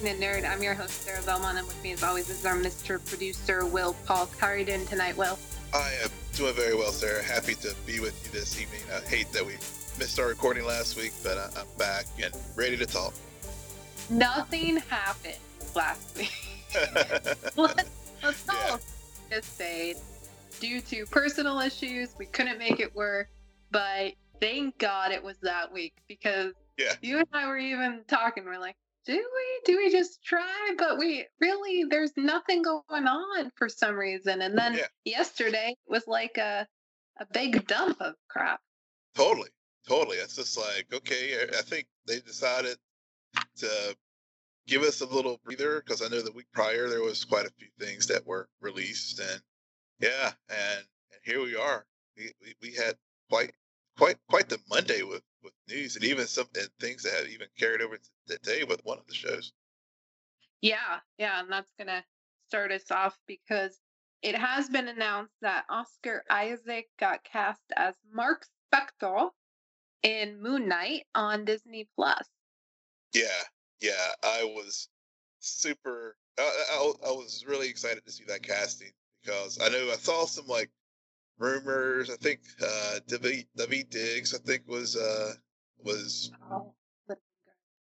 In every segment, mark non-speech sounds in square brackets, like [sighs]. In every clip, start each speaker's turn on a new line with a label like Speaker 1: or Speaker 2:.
Speaker 1: Greetings, nerd. I'm your host, Sarah Belmont, and with me, as always, is our Mr. Producer, Will Paul. How are you doing tonight, Will?
Speaker 2: I am doing very well, Sarah. Happy to be with you this evening. I hate that we missed our recording last week, but I, am back and ready to talk.
Speaker 1: Nothing happened last [laughs] week. let's let's all just say, due to personal issues, we couldn't make it work. But thank God it was that week because
Speaker 2: yeah.
Speaker 1: you and I were even talking. We're like, do we? Do we just try? But we really, there's nothing going on for some reason. And then yeah. yesterday was like a a big dump of crap.
Speaker 2: Totally, totally. It's just like okay. I think they decided to give us a little breather because I know the week prior there was quite a few things that were released, and yeah, and and here we are. We we, we had quite quite quite the Monday with with news and even some and things that have even carried over to today with one of the shows.
Speaker 1: Yeah, yeah, and that's gonna start us off because it has been announced that Oscar Isaac got cast as Mark Spector in Moon Knight on Disney Plus.
Speaker 2: Yeah, yeah, I was super. I, I, I was really excited to see that casting because I know I saw some like rumors. I think uh, Daveed Daveed Diggs, I think was uh was oh,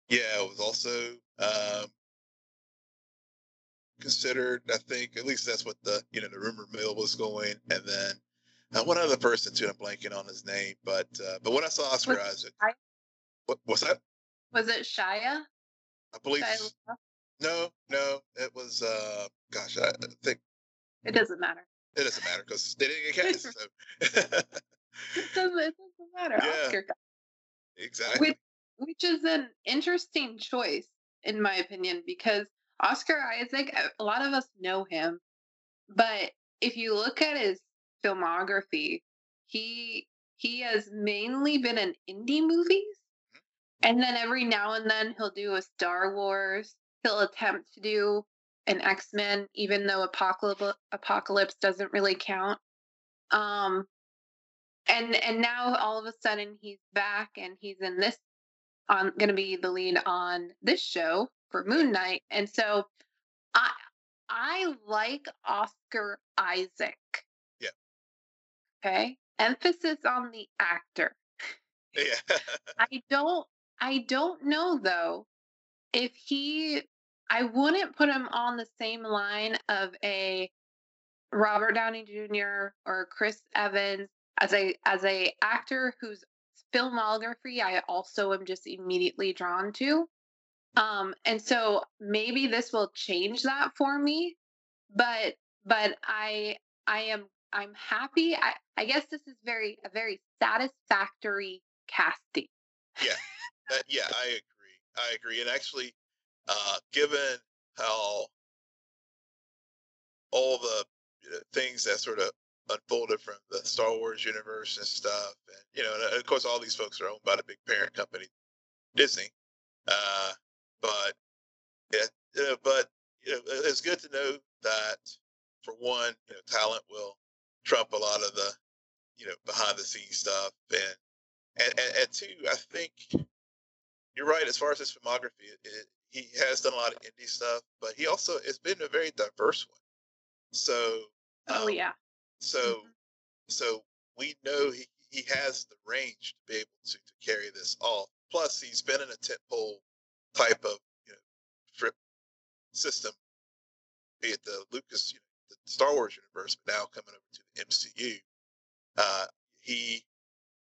Speaker 2: yeah, it was also um, considered. I think at least that's what the you know the rumor mill was going, and then uh, one other person too. I'm blanking on his name, but uh, but when I saw Oscar was Isaac, I, what what's that?
Speaker 1: Was it Shia?
Speaker 2: I believe. Shia no, no, it was. uh Gosh, I think
Speaker 1: it doesn't matter.
Speaker 2: It doesn't matter because they didn't get cast. so. [laughs]
Speaker 1: it doesn't. It doesn't matter. Yeah. Oscar.
Speaker 2: Exactly.
Speaker 1: Which, which is an interesting choice, in my opinion, because Oscar Isaac, a lot of us know him, but if you look at his filmography, he he has mainly been in indie movies. Mm-hmm. And then every now and then he'll do a Star Wars. He'll attempt to do an X Men, even though Apocalypse Apocalypse doesn't really count. Um, and and now all of a sudden he's back and he's in this on going to be the lead on this show for Moon Knight, and so I I like Oscar Isaac.
Speaker 2: Yeah.
Speaker 1: Okay. Emphasis on the actor.
Speaker 2: Yeah. [laughs]
Speaker 1: I don't I don't know though if he I wouldn't put him on the same line of a Robert Downey Jr. or Chris Evans as a as a actor whose filmography I also am just immediately drawn to. Um, and so maybe this will change that for me, but but I I am I'm happy. I, I guess this is very a very satisfactory casting.
Speaker 2: Yeah, [laughs] uh, yeah, I agree. I agree. And actually, uh, given how all the you know, things that sort of unfolded from the Star Wars universe and stuff. And you know, and of course, all these folks are owned by the big parent company, Disney. Uh, but yeah, but you know, it's good to know that for one, you know, talent will trump a lot of the you know behind the scenes stuff, and and and, two, I think you're right as far as his filmography. It, he has done a lot of indie stuff, but he also it's been a very diverse one. So,
Speaker 1: oh um, yeah,
Speaker 2: so, mm-hmm. so we know he, he has the range to be able to, to carry this off. Plus, he's been in a tentpole type of you know system, be it the Lucas, you know, the Star Wars universe, but now coming over to the MCU. Uh, he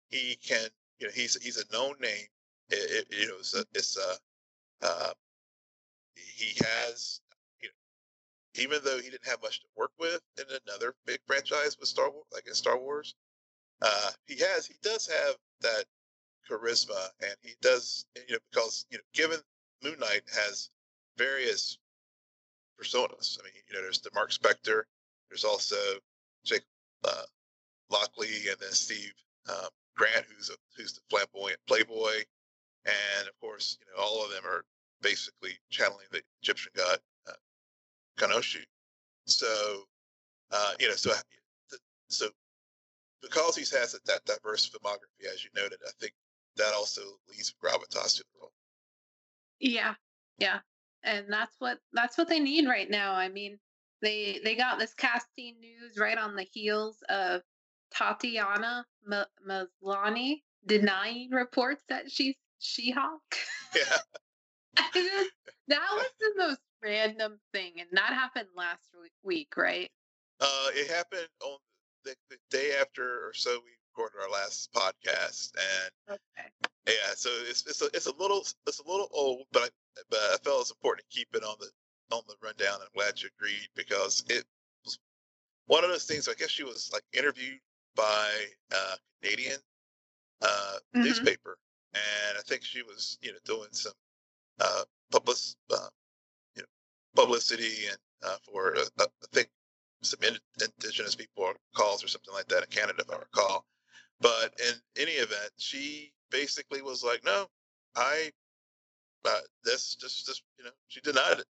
Speaker 2: he can you know he's he's a known name. It, it, you know it's a it's a uh, he has even though he didn't have much to work with in another big franchise with Star Wars, like in Star Wars, uh, he has he does have that charisma, and he does you know because you know given Moon Knight has various personas. I mean, you know, there's the Mark Spector, there's also Jake uh, Lockley, and then Steve um, Grant, who's a, who's the flamboyant playboy, and of course, you know, all of them are basically channeling the Egyptian god Khonshu. So, uh, you know, so so because he has that diverse filmography, as you noted, I think that also leads gravitas to the role.
Speaker 1: Yeah, yeah, and that's what that's what they need right now. I mean, they they got this casting news right on the heels of Tatiana Ma- Maslany denying reports that she's She-Hulk.
Speaker 2: Yeah. [laughs]
Speaker 1: just, that was the most random thing, and that happened last week, right?
Speaker 2: Uh, it happened on the, the day after or so we recorded our last podcast, and
Speaker 1: okay.
Speaker 2: yeah, so it's it's a it's a little it's a little old, but I, but I felt it's important to keep it on the on the rundown. And I'm glad you agreed because it was one of those things. I guess she was like interviewed by a Canadian uh, mm-hmm. newspaper, and I think she was you know doing some uh, public uh, you know publicity and uh, for uh, I think some indigenous people calls or something like that in Canada, if I recall. But in any event, she basically was like, "No, I uh, this just just you know she denied it,"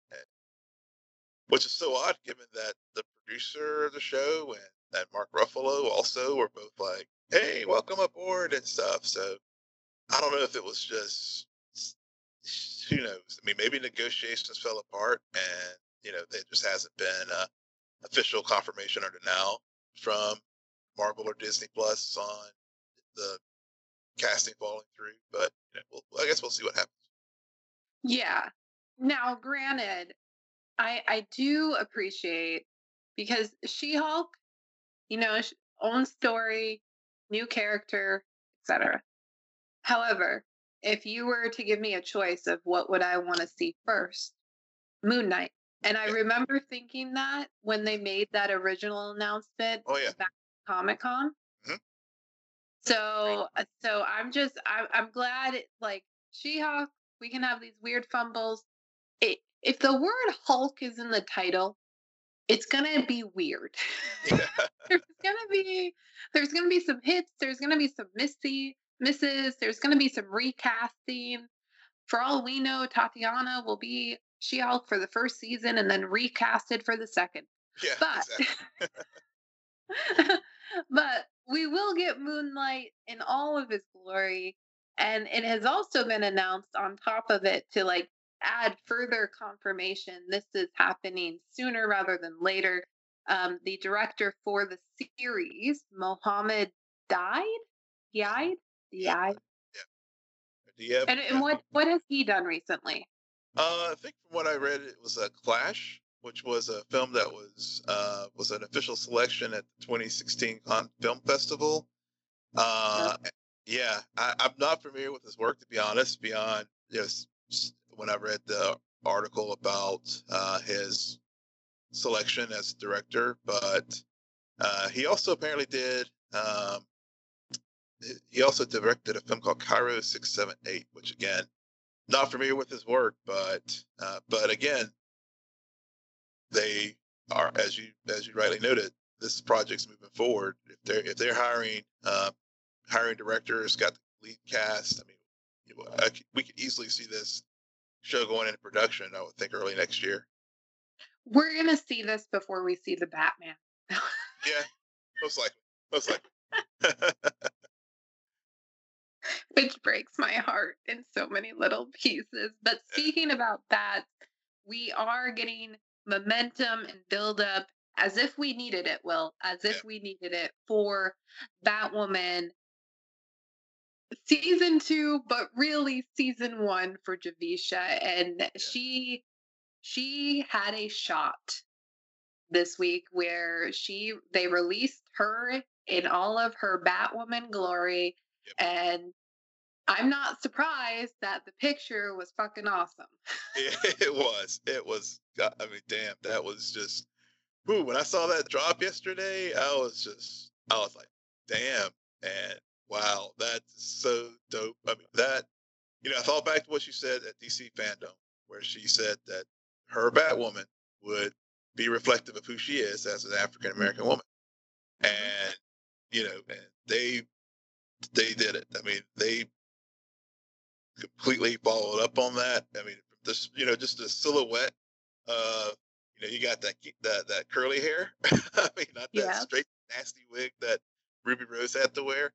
Speaker 2: which is so odd given that the producer of the show and and Mark Ruffalo also were both like, "Hey, welcome aboard" and stuff. So I don't know if it was just who knows. I mean, maybe negotiations fell apart, and you know there just hasn't been official confirmation or denial from Marvel or Disney Plus on the casting falling through. But you know, we'll, I guess we'll see what happens.
Speaker 1: Yeah. Now, granted, I I do appreciate because She Hulk, you know, own story, new character, etc. However, if you were to give me a choice of what would I want to see first, Moon Knight. And I remember thinking that when they made that original announcement
Speaker 2: oh, yeah.
Speaker 1: back Comic Con. Mm-hmm. So, uh, so I'm just, I'm, I'm glad, it, like She-Hulk, we can have these weird fumbles. It, if the word Hulk is in the title, it's gonna be weird. Yeah. [laughs] there's gonna be, there's gonna be some hits. There's gonna be some missy misses. There's gonna be some recasting. For all we know, Tatiana will be she Hulk for the first season and then recasted for the second.
Speaker 2: Yeah,
Speaker 1: but exactly. [laughs] but we will get Moon Knight in all of his glory. And it has also been announced on top of it to like add further confirmation this is happening sooner rather than later. Um, the director for the series, Mohammed Diab, died, died.
Speaker 2: Yeah.
Speaker 1: And, and what what has he done recently?
Speaker 2: Uh, I think from what I read, it was a Clash, which was a film that was uh, was an official selection at the 2016 Cannes Film Festival. Uh, yeah, I, am not familiar with his work to be honest. Beyond just when I read the article about uh, his selection as director, but uh, he also apparently did. Um, he also directed a film called Cairo 678, which again not familiar with his work, but uh, but again, they are as you as you rightly noted, this project's moving forward. If they're if they're hiring uh, hiring directors, got the lead cast. I mean, you know, I, we could easily see this show going into production. I would think early next year.
Speaker 1: We're gonna see this before we see the Batman.
Speaker 2: yeah, most likely. Most likely. [laughs] [laughs] [laughs]
Speaker 1: which breaks my heart in so many little pieces. But speaking about that, we are getting momentum and build up as if we needed it, Will, as if we needed it for Batwoman season two, but really season one for Javicia. And she she had a shot this week where she they released her in all of her Batwoman glory and I'm not surprised that the picture was fucking awesome. [laughs]
Speaker 2: it was. It was. I mean, damn, that was just. Ooh, when I saw that drop yesterday, I was just. I was like, damn, and wow, that's so dope. I mean, that. You know, I thought back to what she said at DC Fandom, where she said that her Batwoman would be reflective of who she is as an African American woman, mm-hmm. and you know, and they they did it. I mean, they completely followed up on that. I mean, this you know just the silhouette. Uh, you know, you got that that that curly hair. [laughs] I mean, not that yeah. straight nasty wig that Ruby Rose had to wear.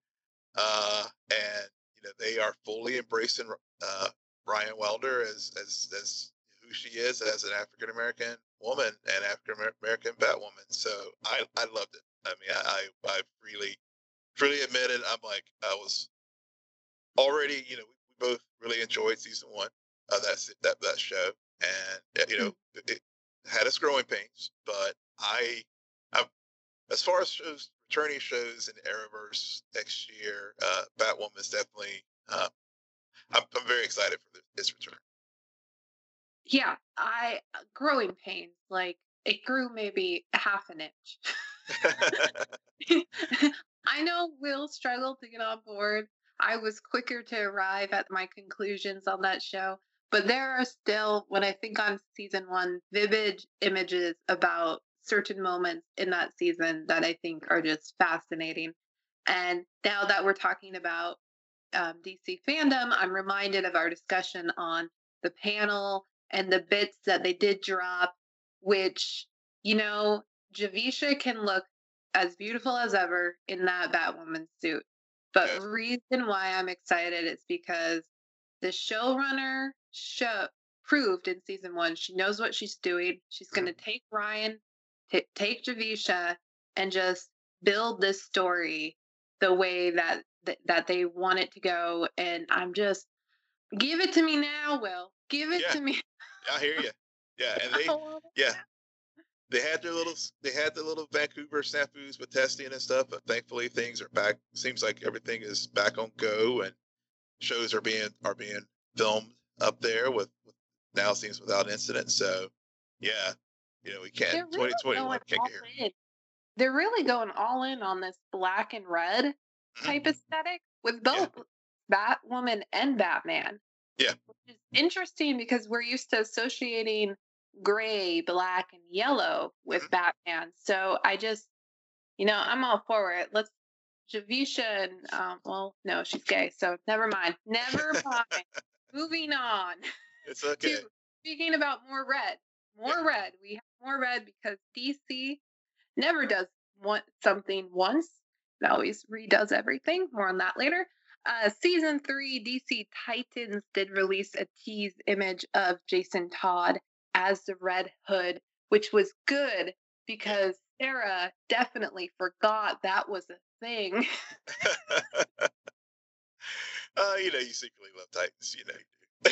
Speaker 2: Uh, and you know they are fully embracing uh, Ryan Wilder as as as who she is as an African American woman and African American Batwoman. So I I loved it. I mean, I I freely freely admitted I'm like I was already you know both really enjoyed season one of that that that show, and you know mm-hmm. it, had its growing pains, but I, I as far as shows returning shows in Arrowverse next year, uh, Batwoman is definitely. Uh, I'm, I'm very excited for its return.
Speaker 1: Yeah, I growing pains like it grew maybe half an inch. [laughs] [laughs] I know Will struggled to get on board. I was quicker to arrive at my conclusions on that show, but there are still, when I think on season one, vivid images about certain moments in that season that I think are just fascinating. And now that we're talking about um, DC fandom, I'm reminded of our discussion on the panel and the bits that they did drop, which, you know, Javicia can look as beautiful as ever in that Batwoman suit. But yes. reason why I'm excited is because the showrunner show proved in season one she knows what she's doing. She's going to mm-hmm. take Ryan, t- take Javicia, and just build this story the way that, that that they want it to go. And I'm just give it to me now, Will. Give it
Speaker 2: yeah.
Speaker 1: to me.
Speaker 2: I hear you. [laughs] Yeah, and they yeah they had their little they had the little Vancouver snafus with testing and stuff, but thankfully things are back. Seems like everything is back on go, and shows are being are being filmed up there with, with now seems without incident. So yeah, you know we can't really 2021 can't get here.
Speaker 1: They're really going all in on this black and red mm-hmm. type aesthetic with both yeah. Batwoman and Batman.
Speaker 2: Yeah.
Speaker 1: Which is interesting because we're used to associating gray, black, and yellow with mm-hmm. Batman. So I just, you know, I'm all for it. Let's Javicia and um, well, no, she's gay, so never mind. Never mind. [laughs] Moving on.
Speaker 2: It's [laughs] okay.
Speaker 1: To, speaking about more red, more yeah. red. We have more red because DC never does want something once. It always redoes everything. More on that later. Uh, season three, DC Titans did release a tease image of Jason Todd as the Red Hood, which was good because Sarah definitely forgot that was a thing.
Speaker 2: uh, [laughs] you know, you secretly love Titans, you know. You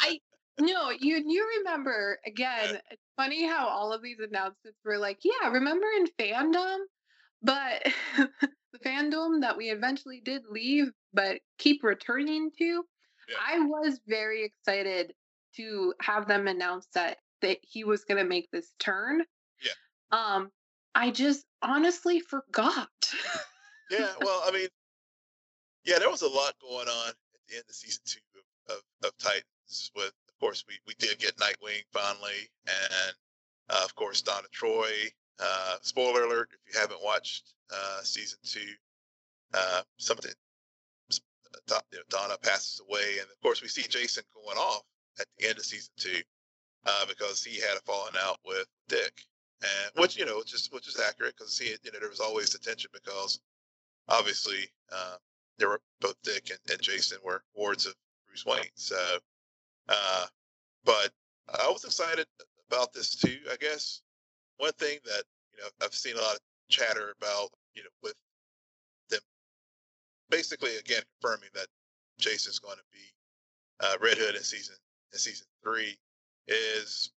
Speaker 1: I [laughs] no, you you remember again. It's funny how all of these announcements were like, yeah, remember in fandom, but [laughs] the fandom that we eventually did leave, but keep returning to. Yeah. I was very excited to have them announce that that he was going to make this turn.
Speaker 2: Yeah.
Speaker 1: Um, I just honestly forgot.
Speaker 2: yeah, [laughs] well, I mean, yeah, there was a lot going on at the end of season two of, of, of Titans. With, of course, we we did get Nightwing finally, and uh, of course Donna Troy. Uh, spoiler alert: if you haven't watched uh, season two, uh, something uh, Donna passes away, and of course we see Jason going off at the end of season two uh, because he had a falling out with Dick, and which you know, is which is accurate because he, you know, there was always the tension because obviously uh, there were both Dick and, and, Jason were wards of Bruce Wayne. So, uh, but I was excited about this too. I guess one thing that you know I've seen a lot of chatter about, you know, with them basically again confirming that Jason's going to be uh, Red Hood in season in season three is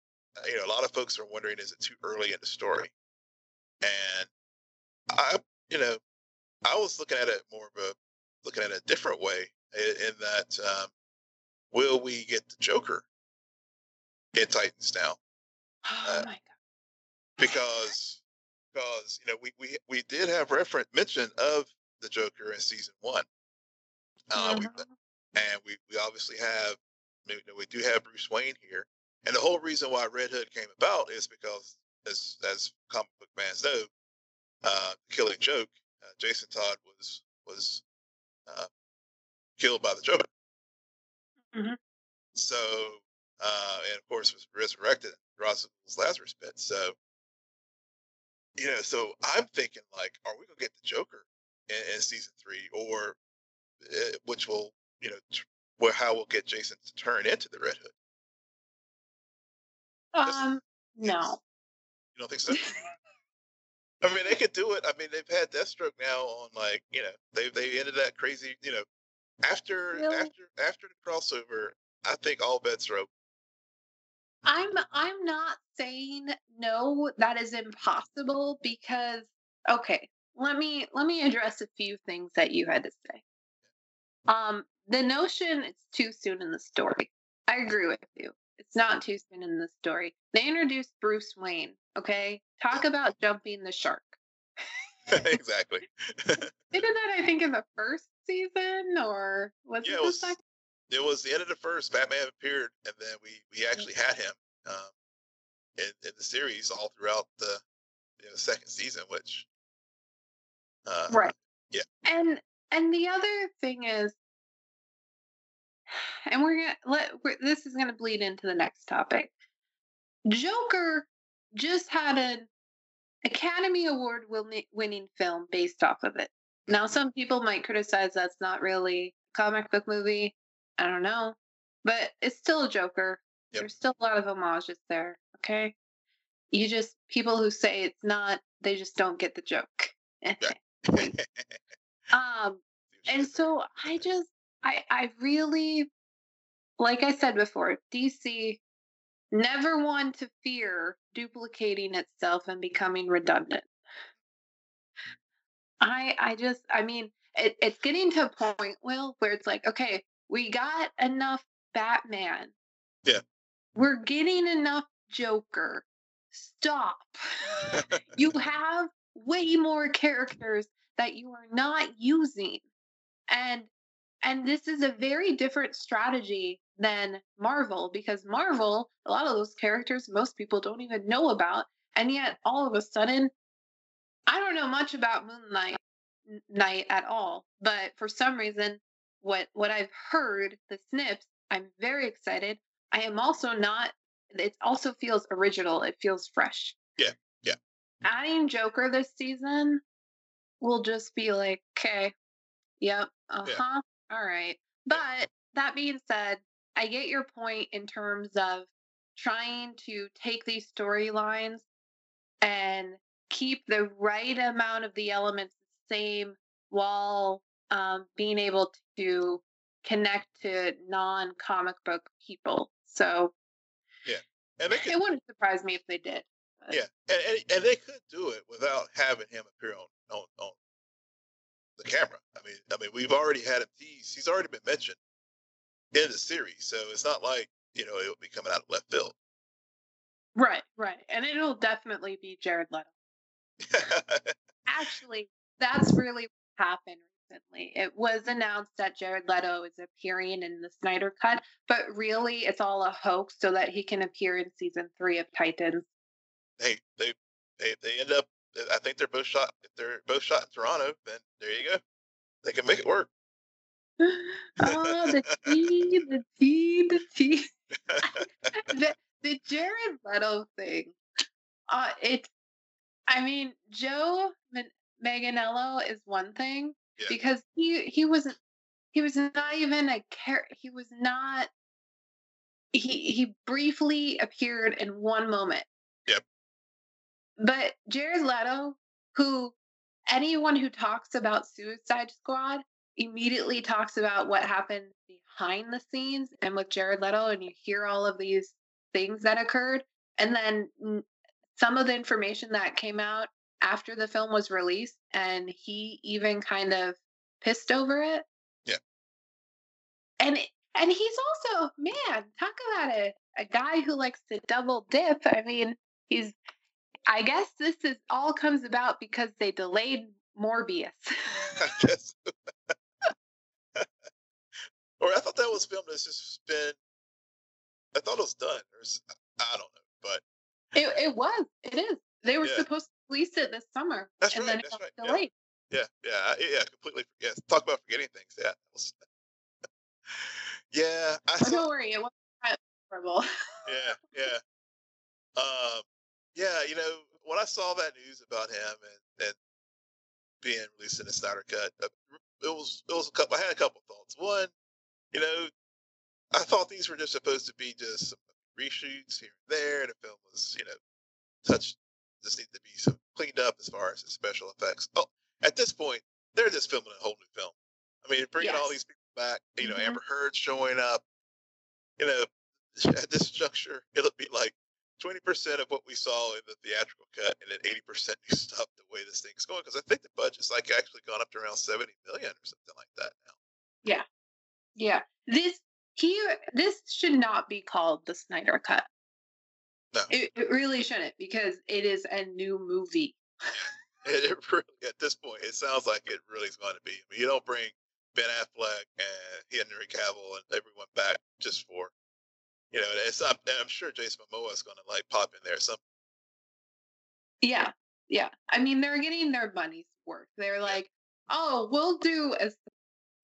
Speaker 2: you know a lot of folks are wondering is it too early in the story? And i you know i was looking at it more of a looking at it a different way in, in that um, will we get the joker in titans now?
Speaker 1: Oh uh, my god.
Speaker 2: because because you know we, we we did have reference mention of the joker in season one. Uh, we, and we, we obviously have you know, we do have Bruce Wayne here, and the whole reason why Red Hood came about is because, as as comic book fans know, uh, Killing Joke, uh, Jason Todd was was uh, killed by the Joker.
Speaker 1: Mm-hmm.
Speaker 2: So, uh, and of course, was resurrected in Roswell's Lazarus pit. So, you know, so I'm thinking like, are we gonna get the Joker in, in season three, or uh, which will, you know, tr- where how we'll get Jason to turn into the Red Hood.
Speaker 1: Um, no.
Speaker 2: You don't think so? I mean, they could do it. I mean, they've had Deathstroke now on like you know they they ended that crazy you know after
Speaker 1: Really?
Speaker 2: after after the crossover. I think all bets are open.
Speaker 1: I'm I'm not saying no that is impossible because okay, let me let me address a few things that you had to say. Um the notion it's too soon in the story. I agree with you. It's not too soon in the story. They introduced Bruce Wayne, okay? Talk about jumping the shark. [laughs]
Speaker 2: exactly. [laughs]
Speaker 1: They did that I think in the first season or was
Speaker 2: Yeah,
Speaker 1: it
Speaker 2: it
Speaker 1: the
Speaker 2: was-
Speaker 1: second?
Speaker 2: it was the end of the first. Batman appeared, and then we we actually had him um, in, in the series all throughout the you know, second season, which uh,
Speaker 1: Right.
Speaker 2: yeah.
Speaker 1: And and the other thing is, and we're gonna let we're, this is gonna bleed into the next topic. Joker just had an Academy Award winning film based off of it. Now, some people might criticize that's not really a comic book movie. I don't know, but it's still a Joker.
Speaker 2: Yep.
Speaker 1: There's still a lot of homages there. Okay, you just people who say it's not, they just don't get the joke. [laughs] um, [laughs] and so I just I I really like I said before, DC never one to fear duplicating itself and becoming redundant. I I just I mean it, it's getting to a point, Will, where it's like, okay, we got enough Batman.
Speaker 2: Yeah.
Speaker 1: We're getting enough Joker. Stop. [laughs] you [laughs] have way more characters that you are not using and and this is a very different strategy than marvel because marvel a lot of those characters most people don't even know about and yet all of a sudden i don't know much about moonlight night at all but for some reason what what i've heard the snips i'm very excited. I am also not it also feels original it feels fresh.
Speaker 2: Yeah, yeah.
Speaker 1: adding joker this season will just be like okay yep uh-huh all right but that being said i get your point in terms of trying to take these storylines and keep the right amount of the elements the same while um, being able to connect to non-comic book people so yeah,
Speaker 2: and they could,
Speaker 1: it wouldn't surprise me if they did but-
Speaker 2: yeah, and, and and they could do it without having him appear on on, on the camera. I mean, I mean, we've already had him teased. He's already been mentioned in the series, so it's not like you know it will be coming out of left field.
Speaker 1: right right and it'll definitely be jared leto [laughs] Actually, that's really what happened recently. It was announced that Jared Leto is appearing in the Snyder Cut, but really it's all a hoax so that he can appear in season three of Titans.
Speaker 2: hey, they they they end up. I think they're both shot. If they're both shot in Toronto, then there you go. They can make it work. [laughs]
Speaker 1: oh, the tea, the [laughs] tea, the tea. [laughs] the, the Jared Leto thing. Uh, it. I mean, Joe Man- Manganiello is one thing
Speaker 2: Yeah.
Speaker 1: because he he wasn't he was not even a char- he was not he he briefly appeared in one moment. But Jared Leto, who anyone who talks about Suicide Squad immediately talks about what happened behind the scenes and with Jared Leto, and you hear all of these things that occurred, and then some of the information that came out after the film was released, and he even kind of pissed over it.
Speaker 2: Yeah.
Speaker 1: And and he's also man, talk about a a guy who likes to double dip. I mean, he's. I guess this is all comes about because they delayed Morbius. [laughs] [laughs]
Speaker 2: Or I thought that was filmed. It's just been. I thought it was done. Or I don't know, but
Speaker 1: It, it was. It is. They were
Speaker 2: Yeah.
Speaker 1: supposed to release it this summer,
Speaker 2: That's
Speaker 1: and
Speaker 2: right,
Speaker 1: then it
Speaker 2: that's
Speaker 1: got
Speaker 2: right, yeah.
Speaker 1: delayed.
Speaker 2: yeah, yeah, I, yeah. Completely. Yeah. Talk about forgetting things. Yeah. [laughs] yeah. I
Speaker 1: Oh,
Speaker 2: saw.
Speaker 1: don't worry, it wasn't that horrible.
Speaker 2: yeah, yeah. Um, yeah, you know, when I saw that news about him and, and being released in the Snyder Cut, uh, it was it was a couple. I had a couple thoughts. One, you know, I thought these were just supposed to be just some reshoots here and there. and The film was, you know, touched just need to be some cleaned up as far as the special effects. Oh, at this point, they're just filming a whole new film. I mean, bringing yes. all these people back, you know, mm-hmm. Amber Heard showing up, you know, [laughs] at this juncture, it'll be like 20% of what we saw in the theatrical cut and then 80% new stuff the way this thing's going. Because I think the budget's like actually gone up to around 70 million or something like that now.
Speaker 1: Yeah. Yeah. This here this should not be called the Snyder cut. No. It, it really shouldn't because it is a new movie. [laughs]
Speaker 2: it, it really, at this point, it sounds like it really is going to be. I mean, you don't bring Ben Affleck and Henry Cavill and everyone back just for, you know, it's I'm, I'm sure Jason Momoa is going to like pop in there some.
Speaker 1: Yeah, yeah. I mean, they're getting their money's worth. They're like, oh, we'll do a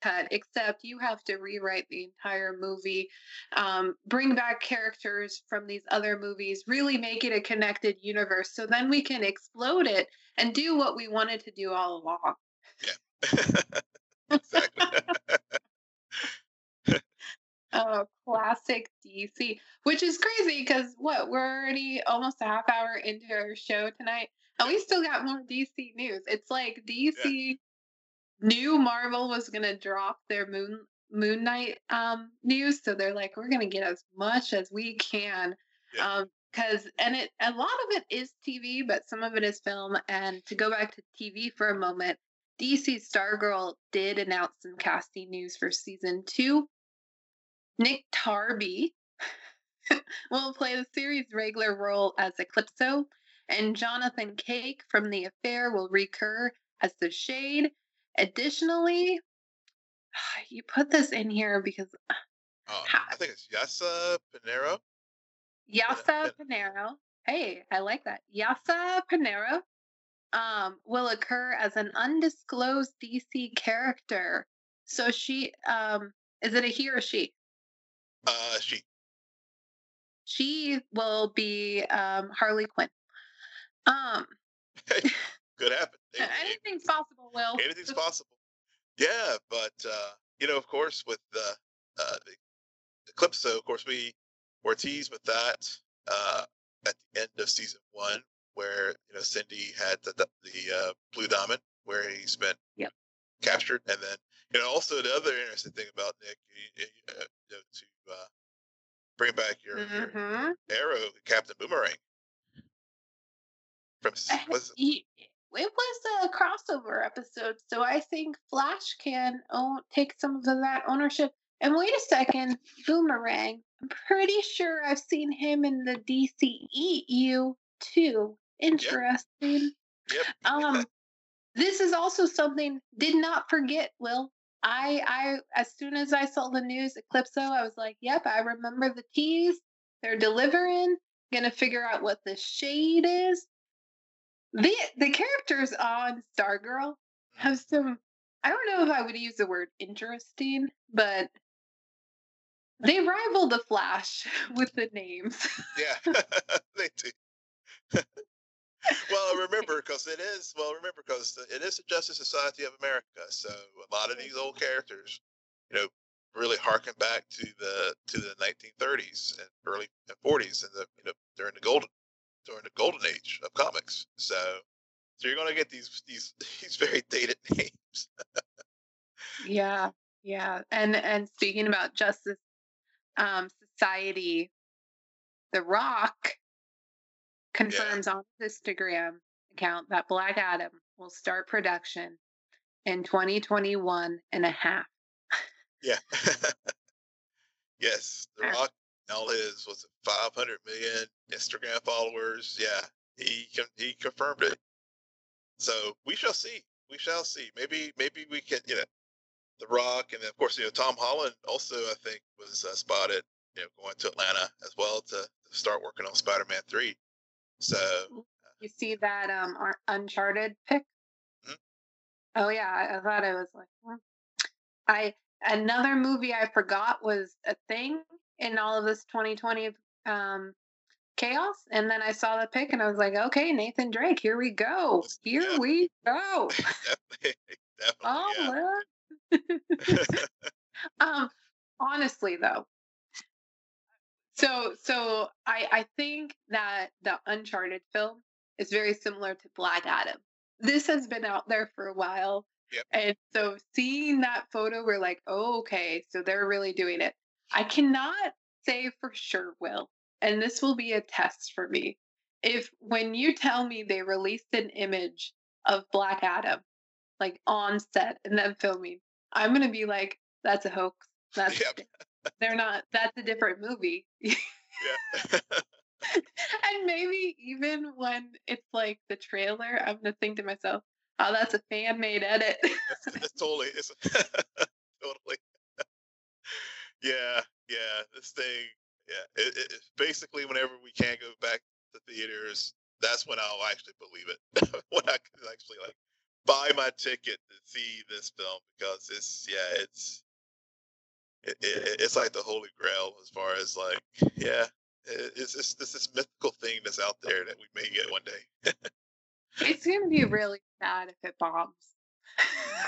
Speaker 1: cut, except you have to rewrite the entire movie, um, bring back characters from these other movies, really make it a connected universe. So then we can explode it and do what we wanted to do all along.
Speaker 2: Yeah. [laughs] exactly. [laughs] [laughs]
Speaker 1: oh, classic DC, which is crazy because what we're already almost a half hour into our show tonight, and we still got more DC news. It's like DC yeah knew Marvel was going to drop their Moon Moon Knight um, news, so they're like, we're going to get as much as we can. Yeah. Um, because and it a lot of it is TV, but some of it is film. And to go back to TV for a moment, DC Stargirl did announce some casting news for season two. Nick Tarabay [laughs] will play the series' regular role as Eclipso, and Jonathan Cake from The Affair will recur as the Shade. Additionally, [sighs] you put this in here because
Speaker 2: oh, I think it's Yasa Panero.
Speaker 1: Yasa Panero. Hey, I like that. Yasa Panero um, will occur as an undisclosed DC character. So she, um, is it a he or she?
Speaker 2: Uh, she.
Speaker 1: She will be um, Harley Quinn. Um, [laughs] [laughs]
Speaker 2: could happen.
Speaker 1: Anything's possible, Will.
Speaker 2: Anything's [laughs] possible. Yeah, but uh, you know, of course, with the uh, the Eclipso, of course, we were teased with that uh, at the end of season one, where you know Cindy had the the, the uh, Blue Diamond, where he's been
Speaker 1: yep.
Speaker 2: captured, and then you know also the other interesting thing about Nick, you, you know, to uh, bring back your, mm-hmm. your arrow, Captain Boomerang.
Speaker 1: From was it? it was a crossover episode, so I think Flash can own, take some of that ownership. And wait a second, Boomerang. I'm pretty sure I've seen him in the DCEU too. Interesting.
Speaker 2: Yep. yep. [laughs]
Speaker 1: um, this is also something. Did not forget, Will. I, I, as soon as I saw the news Eclipso, I was like, "Yep, I remember the tease. They're delivering. Gonna figure out what the shade is." The the characters on Stargirl have mm-hmm. some I don't know if I would use the word interesting, but they rival the Flash [laughs] with the names.
Speaker 2: yeah, [laughs] [laughs] they do. Well, remember, because it is well, remember, because it is the Justice Society of America. So a lot of these old characters, you know, really harken back to the to the 1930s and early 40s, and the you know during the golden during the golden age of comics. So, so you're going to get these these [laughs] these very dated [laughs] names.
Speaker 1: yeah, yeah, and and speaking about Justice um, Society, The Rock confirms yeah. on his Instagram account that Black Adam will start production in 2021 and a half.
Speaker 2: yeah. [laughs] [laughs] yes, The Rock all his was it 500 million Instagram followers. Yeah, he he confirmed it. So we shall see. We shall see. Maybe maybe we can you know the Rock and then of course you know Tom Holland also I think was uh, spotted you know going to Atlanta as well to, to start working on Spider-Man three. So
Speaker 1: you see that um Uncharted pick. Mm-hmm. Oh yeah, I, thought it was like. I another movie I forgot was a thing in all of this 2020 um, chaos. And then I saw the pick and I was like, okay, Nathan Drake, here we go. Here yeah. we go. [laughs]
Speaker 2: definitely, [laughs] definitely,
Speaker 1: oh, yeah. [laughs] um, honestly, though, So so I I think that the Uncharted film is very similar to Black Adam. This has been out there for a while.
Speaker 2: Yep.
Speaker 1: And so seeing that photo, we're like, oh, okay, so they're really doing it. I cannot say for sure, Will, and this will be a test for me. If when you tell me they released an image of Black Adam, like on set and then filming, I'm gonna be like, that's a hoax. That's [laughs]
Speaker 2: Yep.
Speaker 1: They're not that's a different movie. [laughs] And maybe even when it's like the trailer, I'm gonna think to myself, "Oh, that's a fan made edit."
Speaker 2: It's, totally, it's [laughs] totally. yeah, yeah. This thing, yeah. It, it, it's basically whenever we can go back to theaters, that's when I'll actually believe it. [laughs] when I can actually like buy my ticket to see this film because it's yeah, it's it, it, it's like the holy grail as far as like yeah. it- It's just this this mythical thing that's out there that we may get one day.
Speaker 1: it's gonna be [laughs] really sad if it bombs.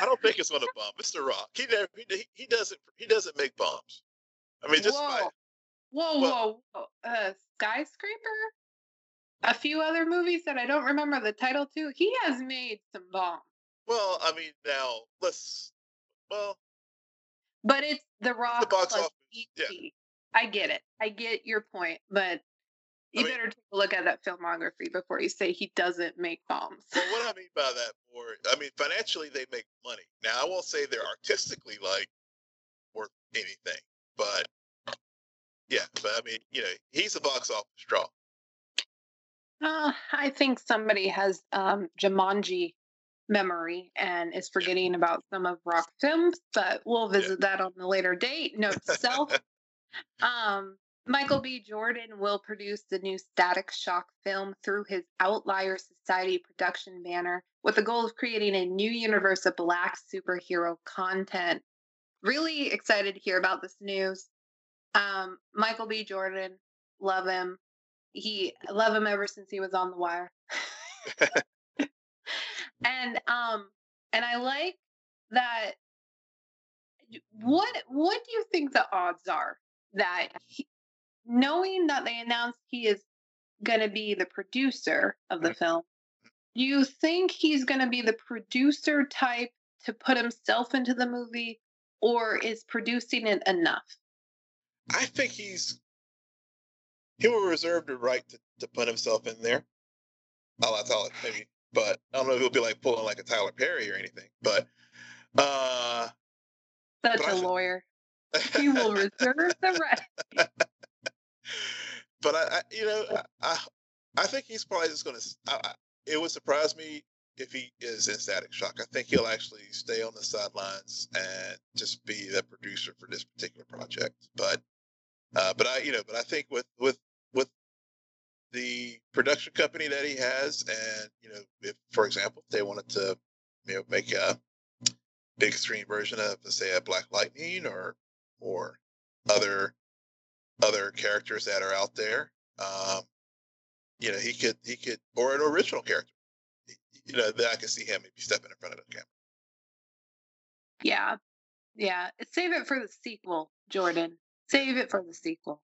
Speaker 2: I don't think it's gonna [laughs] bomb. mr Rock. He never he, he doesn't he doesn't make bombs. I mean, just by,
Speaker 1: whoa, whoa,
Speaker 2: well-
Speaker 1: whoa, whoa! Uh, skyscraper. A few other movies that I don't remember the title to. He has made some bombs,
Speaker 2: well, I mean, now let's well,
Speaker 1: but it's The Rock
Speaker 2: box
Speaker 1: plus
Speaker 2: office, yeah.
Speaker 1: I get it. I get your point, but you
Speaker 2: mean-
Speaker 1: better take a look at that filmography before you say he doesn't make bombs.
Speaker 2: well, what I mean by that more, I mean financially they make money. Now I won't say they're artistically like worth anything, but yeah, but I mean, you know, he's a box office draw.
Speaker 1: Uh, I think somebody has um, Jumanji memory and is forgetting about some of Rock films, but we'll visit that on a later date. Note to self. [laughs] um, Michael B. Jordan will produce the new Static Shock film through his Outlier Society production banner with the goal of creating a new universe of black superhero content. Really excited to hear about this news. Um, Michael B. Jordan, love him he love him ever since he was on the wire [laughs] and um and i like that what what do you think the odds are that he, knowing that they announced he is going to be the producer of the film do you think he's going to be the producer type to put himself into the movie or is producing it enough
Speaker 2: I think he's he will reserve the right to, to put himself in there. I'll tell it maybe, but I don't know if he'll be like pulling like a Tyler Perry or anything. But uh
Speaker 1: such
Speaker 2: But
Speaker 1: a
Speaker 2: think-
Speaker 1: lawyer he will [laughs] reserve the right
Speaker 2: but I, I you know, I, I I think he's probably just I, I- it would surprise me if he is in static shock. I think he'll actually stay on the sidelines and just be the producer for this particular project. But, uh, but I, you know, but I think with with with the production company that he has, and you know, if for example they wanted to, you know, make a big screen version of, say, a Black Lightning or or other other characters that are out there. Um, you know, he could he could or an original character. You know, that I can see him maybe stepping in front of the camera.
Speaker 1: Yeah. Yeah. Save it for the sequel, Jordan. Save it for the sequel.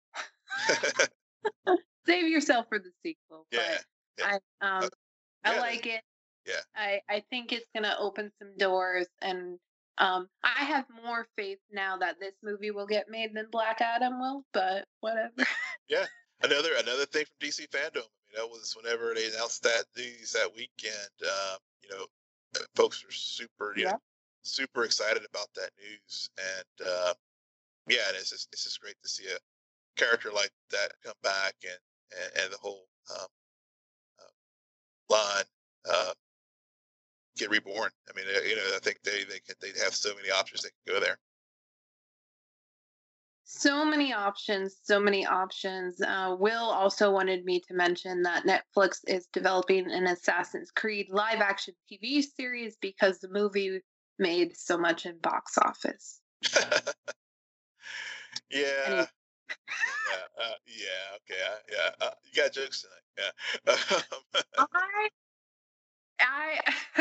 Speaker 1: [laughs] [laughs] [laughs] Save yourself for the sequel.
Speaker 2: yeah,
Speaker 1: But
Speaker 2: yeah.
Speaker 1: I um I like it.
Speaker 2: yeah.
Speaker 1: I, I think it's gonna open some doors and um I have more faith now that this movie will get made than Black Adam will, but whatever. [laughs] Yeah. [laughs]
Speaker 2: Another another thing from DC fandom. I mean, that was whenever they announced that news that weekend. Uh, you know, uh, folks are super, you
Speaker 1: Yeah.
Speaker 2: know, super excited about that news, and uh, yeah, and it's just it's just great to see a character like that come back and and, and the whole um, uh, line uh, get reborn. I mean, uh, you know, I think they they can, they have so many options they can go there.
Speaker 1: So many options, so many options. Uh, Will also wanted me to mention that Netflix is developing an Assassin's Creed live action TV series because the movie made so much in box office. [laughs]
Speaker 2: yeah. Yeah, uh, yeah, okay, uh, yeah. Uh, you got jokes tonight, yeah. [laughs] Um,
Speaker 1: I, I, [laughs]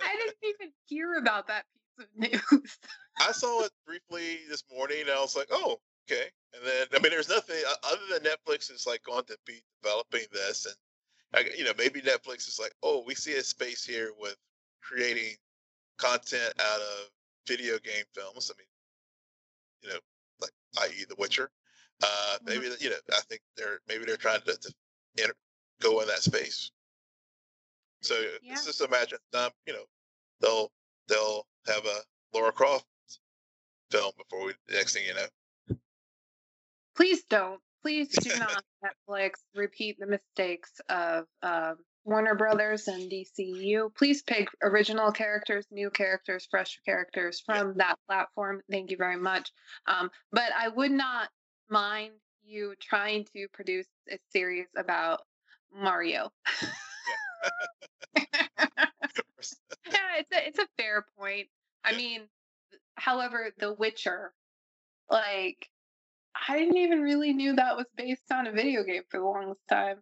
Speaker 1: I didn't even hear about that piece of news.
Speaker 2: I saw it briefly this morning, and I was like, "Oh, Okay, and then I mean, there's nothing other than Netflix is like going to be developing this, and you know maybe Netflix is like, oh, we see a space here with creating content out of video game films. I mean, you know, like i.e. The Witcher. Uh, mm-hmm. maybe you know, I think they're maybe they're trying to, to enter, go in that space. So yeah. just imagine, um, you know, they'll they'll have a Lara Croft film before we. Next thing you know.
Speaker 1: Please don't. Please do [laughs] not Netflix repeat the mistakes of um, Warner Brothers and DCU. Please pick original characters, new characters, fresh characters from that platform. Thank you very much. Um, but I would not mind you trying to produce a series about Mario. yeah, [laughs] [laughs] it's a it's a fair point. I mean, however, The Witcher, like, I didn't even really knew that was based on a video game for the longest time,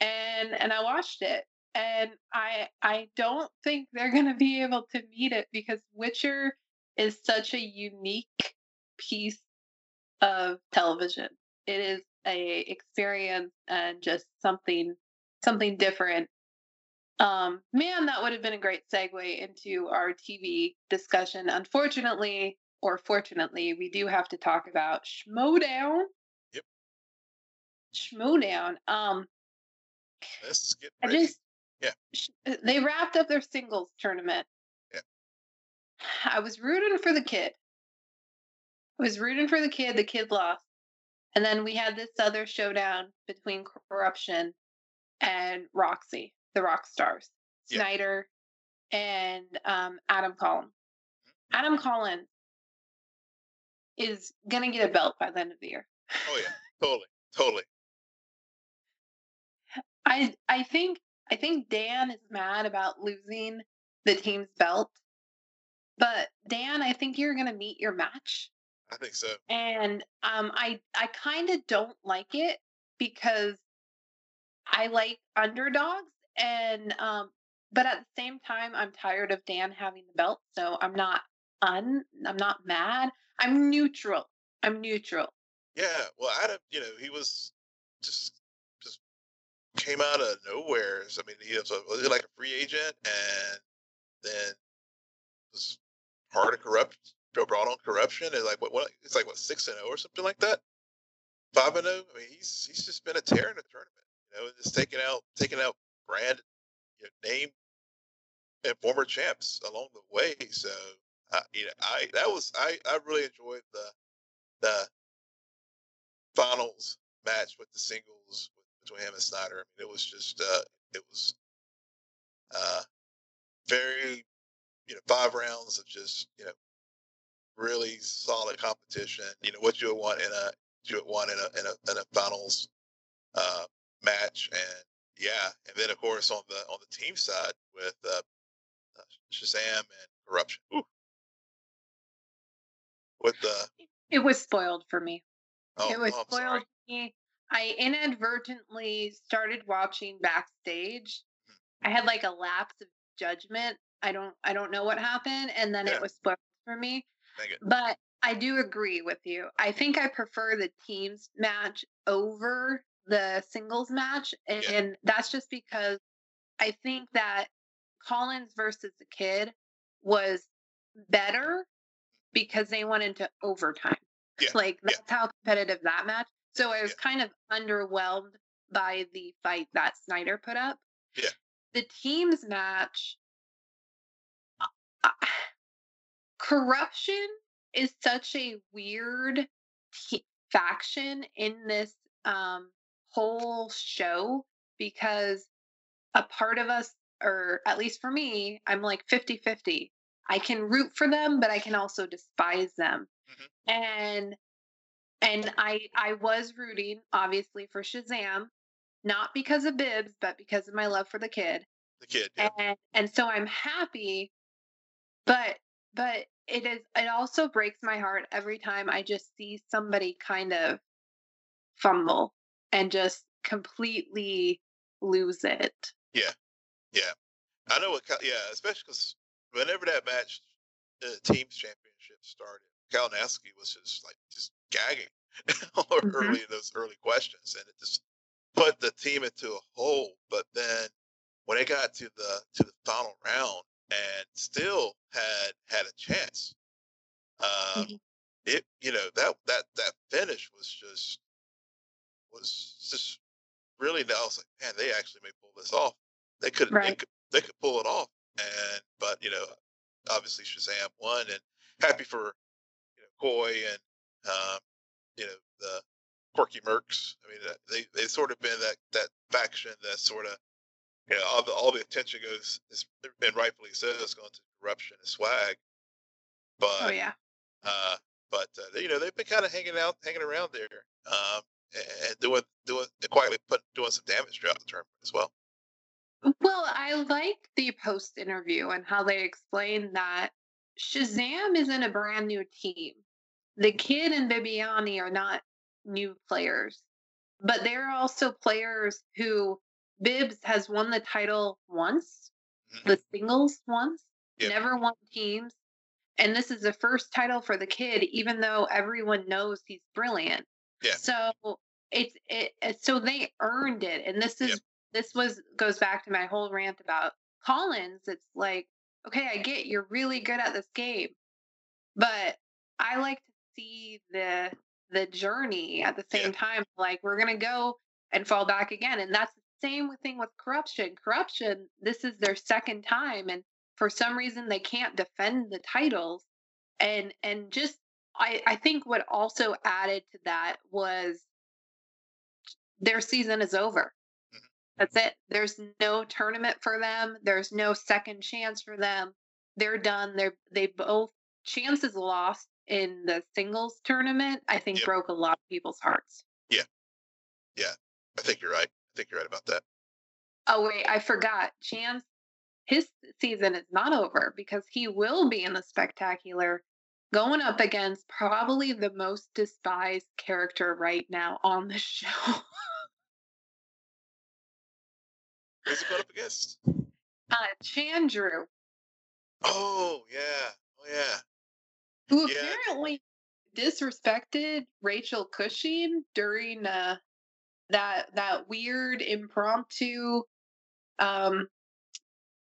Speaker 1: and and I watched it, and I I don't think they're gonna be able to meet it because Witcher is such a unique piece of television. It is a experience and just something something different. Um, man, that would have been a great segue into our TV discussion. Unfortunately, or fortunately, we do have to talk about Schmoedown.
Speaker 2: Yep.
Speaker 1: Schmoedown. Um,
Speaker 2: Let's get ready. I just
Speaker 1: yeah. They wrapped up their singles tournament.
Speaker 2: Yeah.
Speaker 1: I was rooting for the kid. I was rooting for the kid. The kid lost. And then we had this other showdown between corruption and Roxy, the rock stars, yeah. Snyder and um, Adam Collins. Mm-hmm. Adam Collins is gonna get a belt by the end of the year.
Speaker 2: Oh yeah, [laughs] totally, totally.
Speaker 1: I I think I think Dan is mad about losing the team's belt, but Dan, I think you're gonna meet your match.
Speaker 2: I think so.
Speaker 1: And um, I I kind of don't like it because I like underdogs, and um, but at the same time, I'm tired of Dan having the belt, so I'm not un I'm not mad. I'm neutral. I'm neutral.
Speaker 2: Yeah, well, Adam, you know, he was just just came out of nowhere. So, I mean, he was, a, was he like a free agent, and then was part of corrupt Joe brought on corruption and like what what it's like what six and zero oh or something like that. Five and zero. Oh? I mean, he's he's just been a tear in the tournament. You know, just taking out taking out brand you know, name and former champs along the way. So uh, you know, I that was I I really enjoyed the the finals match with the singles between him and Snyder. I mean, it was just uh, it was uh, very you know five rounds of just you know really solid competition. You know what you would want in a you would want in a in a, in a finals uh, match, and yeah, and then of course on the on the team side with uh, uh, Shazam and Corruption. Ooh. With the
Speaker 1: it was spoiled for me. Oh, it was oh, spoiled for me. I inadvertently started watching backstage. Hmm. I had like a lapse of judgment. I don't I don't know what happened, and then yeah. it was spoiled for me. But I do agree with you. I think I prefer the teams match over the singles match. And, yeah. and that's just because I think that Collins versus the kid was better because they went into overtime. Yeah. Like that's yeah. how competitive that match. So I was kind of underwhelmed by the fight that Snyder put up.
Speaker 2: Yeah.
Speaker 1: The teams match corruption is such a weird t- faction in this um, whole show because a part of us, or at least for me, I'm like 50 50. I can root for them, but I can also despise them. Mm-hmm. And and I I was rooting obviously for Shazam, not because of Bibbs, but because of my love for the kid.
Speaker 2: The kid. Yeah.
Speaker 1: And and so I'm happy, but but it is it also breaks my heart every time I just see somebody kind of fumble and just completely lose it.
Speaker 2: Yeah, yeah, I know what. Yeah, especially because whenever that match, the teams championship started, Kalinowski was just like just gagging. [laughs] Mm-hmm. early in those early questions, and it just put the team into a hole. But then when it got to the to the final round and still had had a chance, um, mm-hmm. it you know that that that finish was just was just really. I was like, man, they actually may pull this off. They could right. they could they could pull it off, and but you know, obviously Shazam won, and happy for you know Coy and um, you know the Quirky Mercs. I mean, they they've sort of been that that faction that sort of you know all the all the attention goes and rightfully so is going to corruption and swag.
Speaker 1: But oh yeah.
Speaker 2: Uh, but uh, you know they've been kind of hanging out, hanging around there, um, and doing doing quietly put doing some damage throughout the tournament as well.
Speaker 1: Well, I like the post interview and how they explain that Shazam isn't a brand new team. The kid and Bibiani are not new players, but they're also players who Bibbs has won the title once, mm-hmm. the singles once, yep. never won teams. And this is the first title for the kid, even though everyone knows he's brilliant.
Speaker 2: Yeah.
Speaker 1: So it's it, so they earned it, and this is yep this was goes back to my whole rant about Collins. It's like, okay, I get you're really good at this game, but I like to see the the journey at the same yeah. time. Like we're gonna go and fall back again, and that's the same thing with corruption. Corruption. This is their second time, and for some reason they can't defend the titles, and and just I I think what also added to that was their season is over. Mm-hmm. That's mm-hmm. it. There's no tournament for them. There's no second chance for them. They're done. They're they both chances lost in the singles tournament. I think yep. broke a lot of people's hearts.
Speaker 2: Yeah, yeah. I think you're right. Think you're right about that.
Speaker 1: Oh wait, I forgot. Chance, his season is not over because he will be in the spectacular, going up against probably the most despised character right now on the [laughs] show.
Speaker 2: Who's he going up against?
Speaker 1: Uh, Chandru.
Speaker 2: Oh yeah, oh yeah.
Speaker 1: Who yeah. apparently disrespected Rachel Cushing during uh, that that weird impromptu um,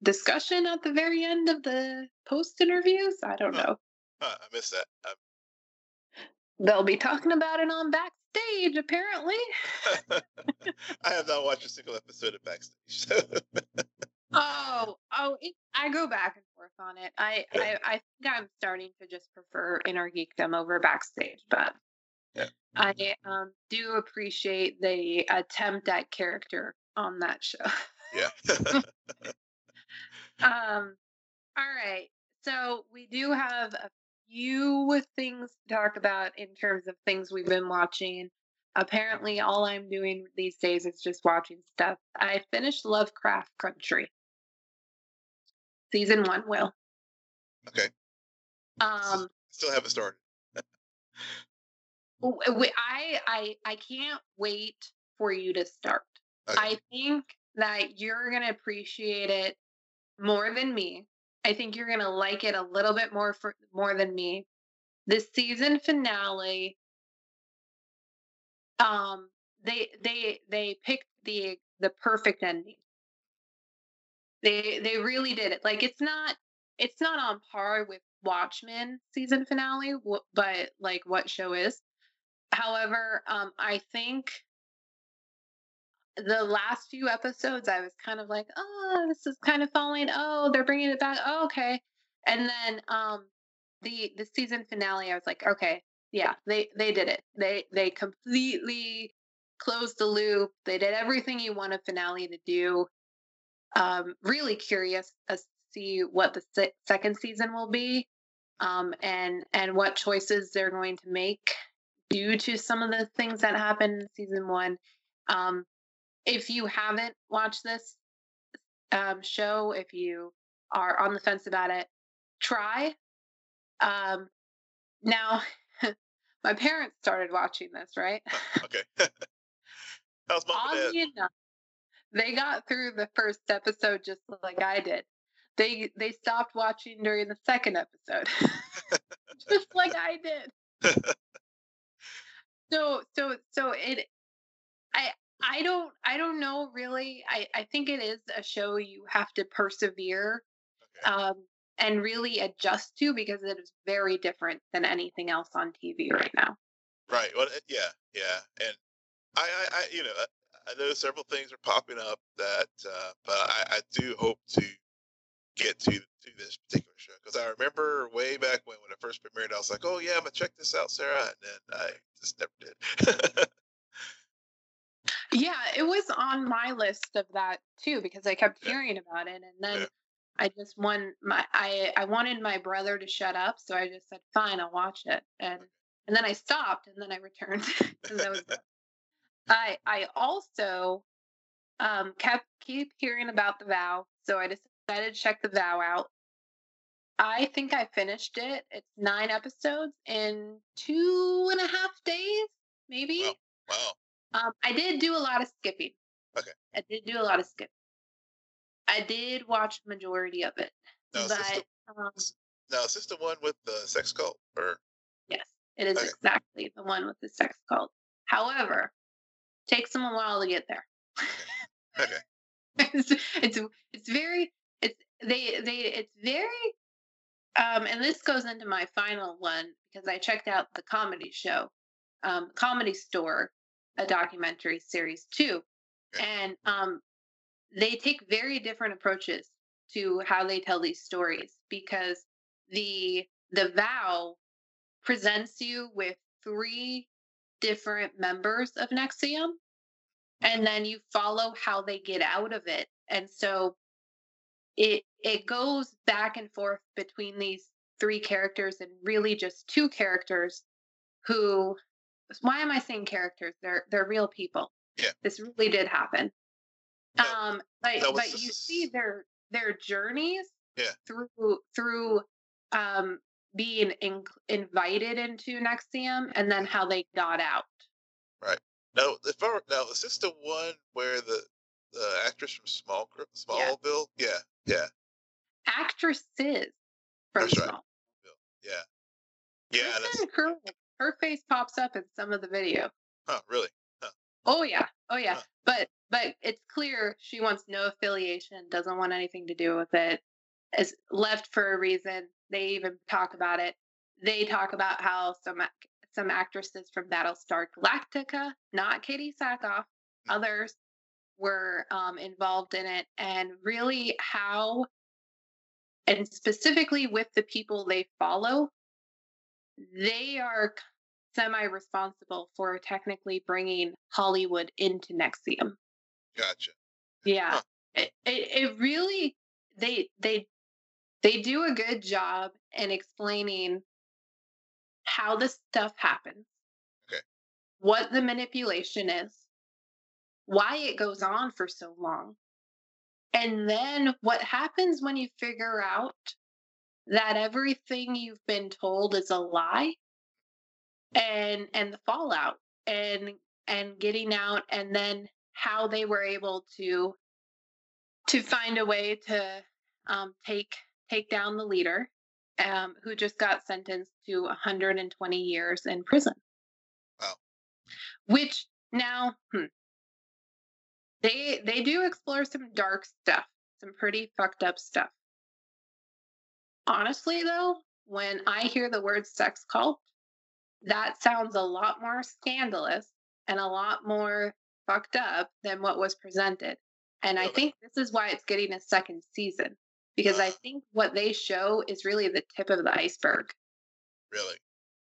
Speaker 1: discussion at the very end of the post interviews. I don't know.
Speaker 2: I missed that. I'm...
Speaker 1: They'll be talking about it on backstage, apparently. [laughs]
Speaker 2: I have not watched a single episode of Backstage. [laughs]
Speaker 1: Oh, oh, it, I go back and forth on it. I. I, I think I'm starting to just prefer Inner Geekdom over Backstage, but
Speaker 2: yeah.
Speaker 1: I um, do appreciate the attempt at character on that show.
Speaker 2: yeah. [laughs]
Speaker 1: um. All right. So we do have a few things to talk about in terms of things we've been watching. Apparently, all I'm doing these days is just watching stuff. I finished Lovecraft Country, season one. Will.
Speaker 2: Okay.
Speaker 1: Um.
Speaker 2: Still haven't started. [laughs]
Speaker 1: I I I can't wait for you to start. Okay. I think that you're gonna appreciate it more than me I think you're gonna like it a little bit more for more than me. The season finale, um, they they they picked the the perfect ending. They they really did it. Like it's not it's not on par with Watchmen season finale, but like what show is. However, um, I think the last few episodes, I was kind of like, oh, this is kind of falling. Oh, they're bringing it back. Oh, okay. And then um, the the season finale, I was like, okay, yeah, they they did it. They they completely closed the loop. They did everything you want a finale to do. Um, really curious to see what the se- second season will be, um, and and what choices they're going to make due to some of the things that happened in season one. Um, if you haven't watched this um, show, if you are on the fence about it, try. Um, now, [laughs] my parents started watching this, right? [laughs]
Speaker 2: okay. [laughs] How's mom Oddly enough,
Speaker 1: they got through the first episode just like I did. They they stopped watching during the second episode, just like I did. So so so it I I don't I don't know really. I I think it is a show you have to persevere
Speaker 2: Okay.
Speaker 1: um and really adjust to because it is very different than anything else on TV right now.
Speaker 2: Right. Well, yeah, yeah, and I, I, I you know, I, I know several things are popping up that, uh, but I, I do hope to get to to this particular show because I remember way back when when it first premiered, I was like, oh yeah, I'm gonna check this out, Sarah, and then I just never did.
Speaker 1: Yeah, it was on my list of that too because I kept
Speaker 2: Yeah.
Speaker 1: hearing about it and then
Speaker 2: Yeah.
Speaker 1: I just won my I I wanted my brother to shut up, so I just said fine, I'll watch it. And and then I stopped and then I returned [laughs] was. [laughs] I I also um kept keep hearing about the vow, so I decided to check the vow out. I think I finished it. It's nine episodes in two and a half days, maybe.
Speaker 2: wow, wow.
Speaker 1: Um, I did do a lot of skipping.
Speaker 2: Okay.
Speaker 1: I did do a lot of skipping. I did watch majority of it,
Speaker 2: this
Speaker 1: but
Speaker 2: the,
Speaker 1: um,
Speaker 2: now is this the one with the sex cult or?
Speaker 1: yes, it is
Speaker 2: Okay.
Speaker 1: exactly the one with the sex cult. However, takes them a while to get there.
Speaker 2: Okay. [laughs]
Speaker 1: it's, it's it's very it's they they it's very um and this goes into my final one because I checked out the comedy show, um Comedy Store, a documentary series too. And um they take very different approaches to how they tell these stories because the the vow presents you with three different members of NXIVM and then you follow how they get out of it and so it it goes back and forth between these three characters and really just two characters who why am i saying characters they're they're real people
Speaker 2: Yeah.
Speaker 1: this really did happen
Speaker 2: Now-
Speaker 1: um but
Speaker 2: now
Speaker 1: but you see their their journeys
Speaker 2: Yeah.
Speaker 1: through through um being in, invited into NXIVM and then how they got out Right.
Speaker 2: No, if I, now is this the one where the the actress from Small Smallville? Yeah, yeah,
Speaker 1: actresses from
Speaker 2: That's right. Yeah, yeah. That's,
Speaker 1: Curl, her face pops up in some of the video.
Speaker 2: huh, really?
Speaker 1: Oh yeah, oh yeah.
Speaker 2: Huh.
Speaker 1: But but it's clear she wants no affiliation, doesn't want anything to do with it. Is left for a reason. They even talk about it. They talk about how some some actresses from Battlestar Galactica, not Katee Sackhoff, mm. others were um, involved in it, and really how, and specifically with the people they follow, they are semi responsible for technically bringing Hollywood into NXIVM.
Speaker 2: Gotcha.
Speaker 1: Yeah.
Speaker 2: Huh.
Speaker 1: It, it it really they they they do a good job in explaining how this stuff happens.
Speaker 2: Okay.
Speaker 1: What the manipulation is, why it goes on for so long. And then what happens when you figure out that everything you've been told is a lie and and the fallout and and getting out and then how they were able to to find a way to um, take take down the leader um, who just got sentenced to 120 years in prison
Speaker 2: Wow.
Speaker 1: which now hmm, they they do explore some dark stuff some pretty fucked up stuff honestly though when i hear the word sex cult that sounds a lot more scandalous and a lot more fucked up than what was presented. And I think this is why it's getting a second season because I think what they show is really the tip of the iceberg.
Speaker 2: Really?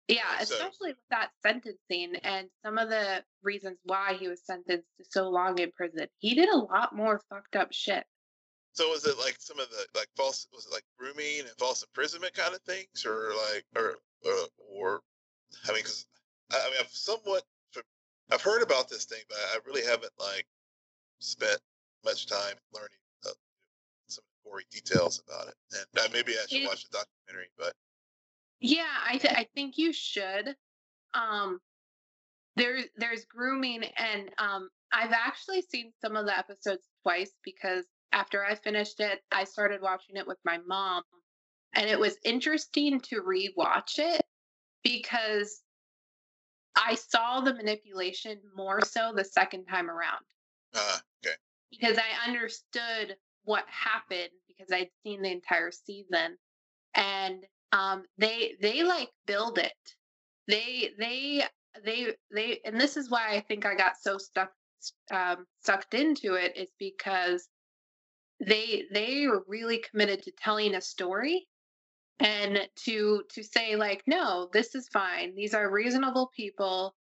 Speaker 1: Yeah,
Speaker 2: so-
Speaker 1: especially with that sentencing and some of the reasons why he was sentenced to so long in prison. He did a lot more fucked up shit.
Speaker 2: So was it like some of the like false? Was it like grooming and false imprisonment kind of things, or like, or or, or I mean, because I, I mean, I've somewhat I've heard about this thing, but I really haven't like spent much time learning uh, some gory details about it. And uh, maybe I should
Speaker 1: It-
Speaker 2: watch the documentary. But
Speaker 1: Yeah, I th- I think you should. Um, there's there's grooming, and um, I've actually seen some of the episodes twice because after I finished it, I started watching it with my mom, and it was interesting to rewatch it because I saw the manipulation more so the second time around.
Speaker 2: Uh, okay.
Speaker 1: Because I understood what happened because I'd seen the entire season. And um they they like build it. They they they they and this is why I think I got so stuck um sucked into it is because they they were really committed to telling a story and to to say like no this is fine. These are reasonable people.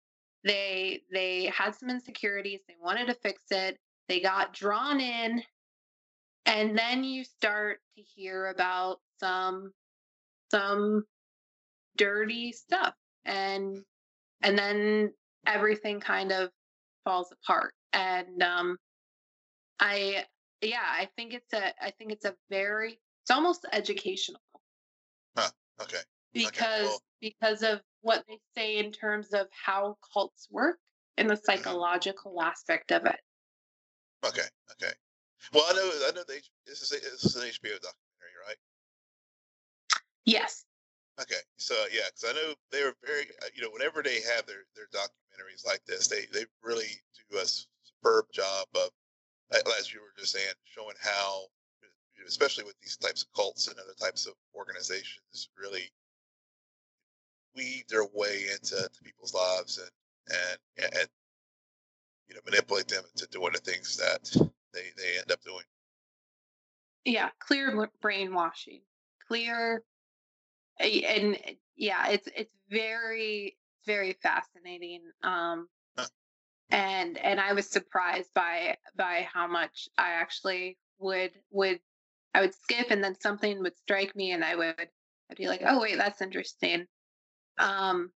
Speaker 1: They they had some insecurities. They wanted to fix it. They got drawn in. And then you start to hear about some some dirty stuff and and then everything kind of falls apart and um i yeah i think it's a i think it's a very it's almost educational
Speaker 2: Huh. Okay.
Speaker 1: because
Speaker 2: well-
Speaker 1: because of what they say in terms of how cults work and the
Speaker 2: Mm-hmm.
Speaker 1: psychological aspect of it.
Speaker 2: Okay. Okay. Well, I know. I know. They, this is this is an HBO right?
Speaker 1: Yes.
Speaker 2: Okay, so yeah, because I know they're very, uh, you know, whenever they have their their documentaries like this, they they really do a superb job of, as you were just saying, showing how, you know, especially with these types of cults and other types of organizations, really weave their way into to people's lives and and and you know manipulate them into doing the things that they they end up doing.
Speaker 1: Yeah, clear brainwashing. Clear and uh, yeah, it's it's very very fascinating. Um and and I was surprised by by how much I actually would would I would skip and then something would strike me and I would I'd be like, "Oh wait, that's interesting." Um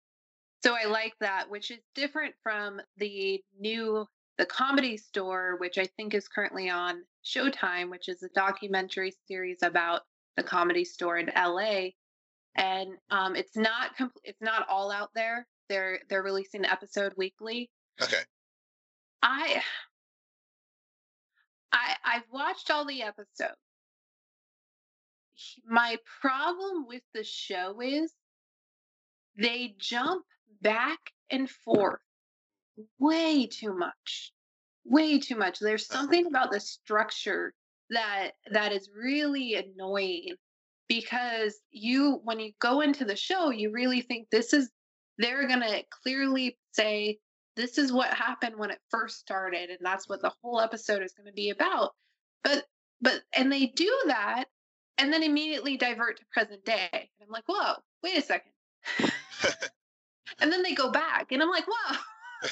Speaker 1: so I like that, which is different from the new the comedy store, which I think is currently on Showtime, which is a documentary series about the comedy store in LA. And um, it's not com- it's not all out there. They're they're releasing an episode weekly.
Speaker 2: Okay,
Speaker 1: I I I've watched all the episodes. My problem with the show is they jump back and forth way too much. Way too much. There's something about the structure that that is really annoying because you when you go into the show you really think this is they're going to clearly say this is what happened when it first started and that's what the whole episode is going to be about. But but and they do that and then immediately divert to present day and i'm like whoa wait a second. [laughs] And then they go back and i'm like whoa. [laughs]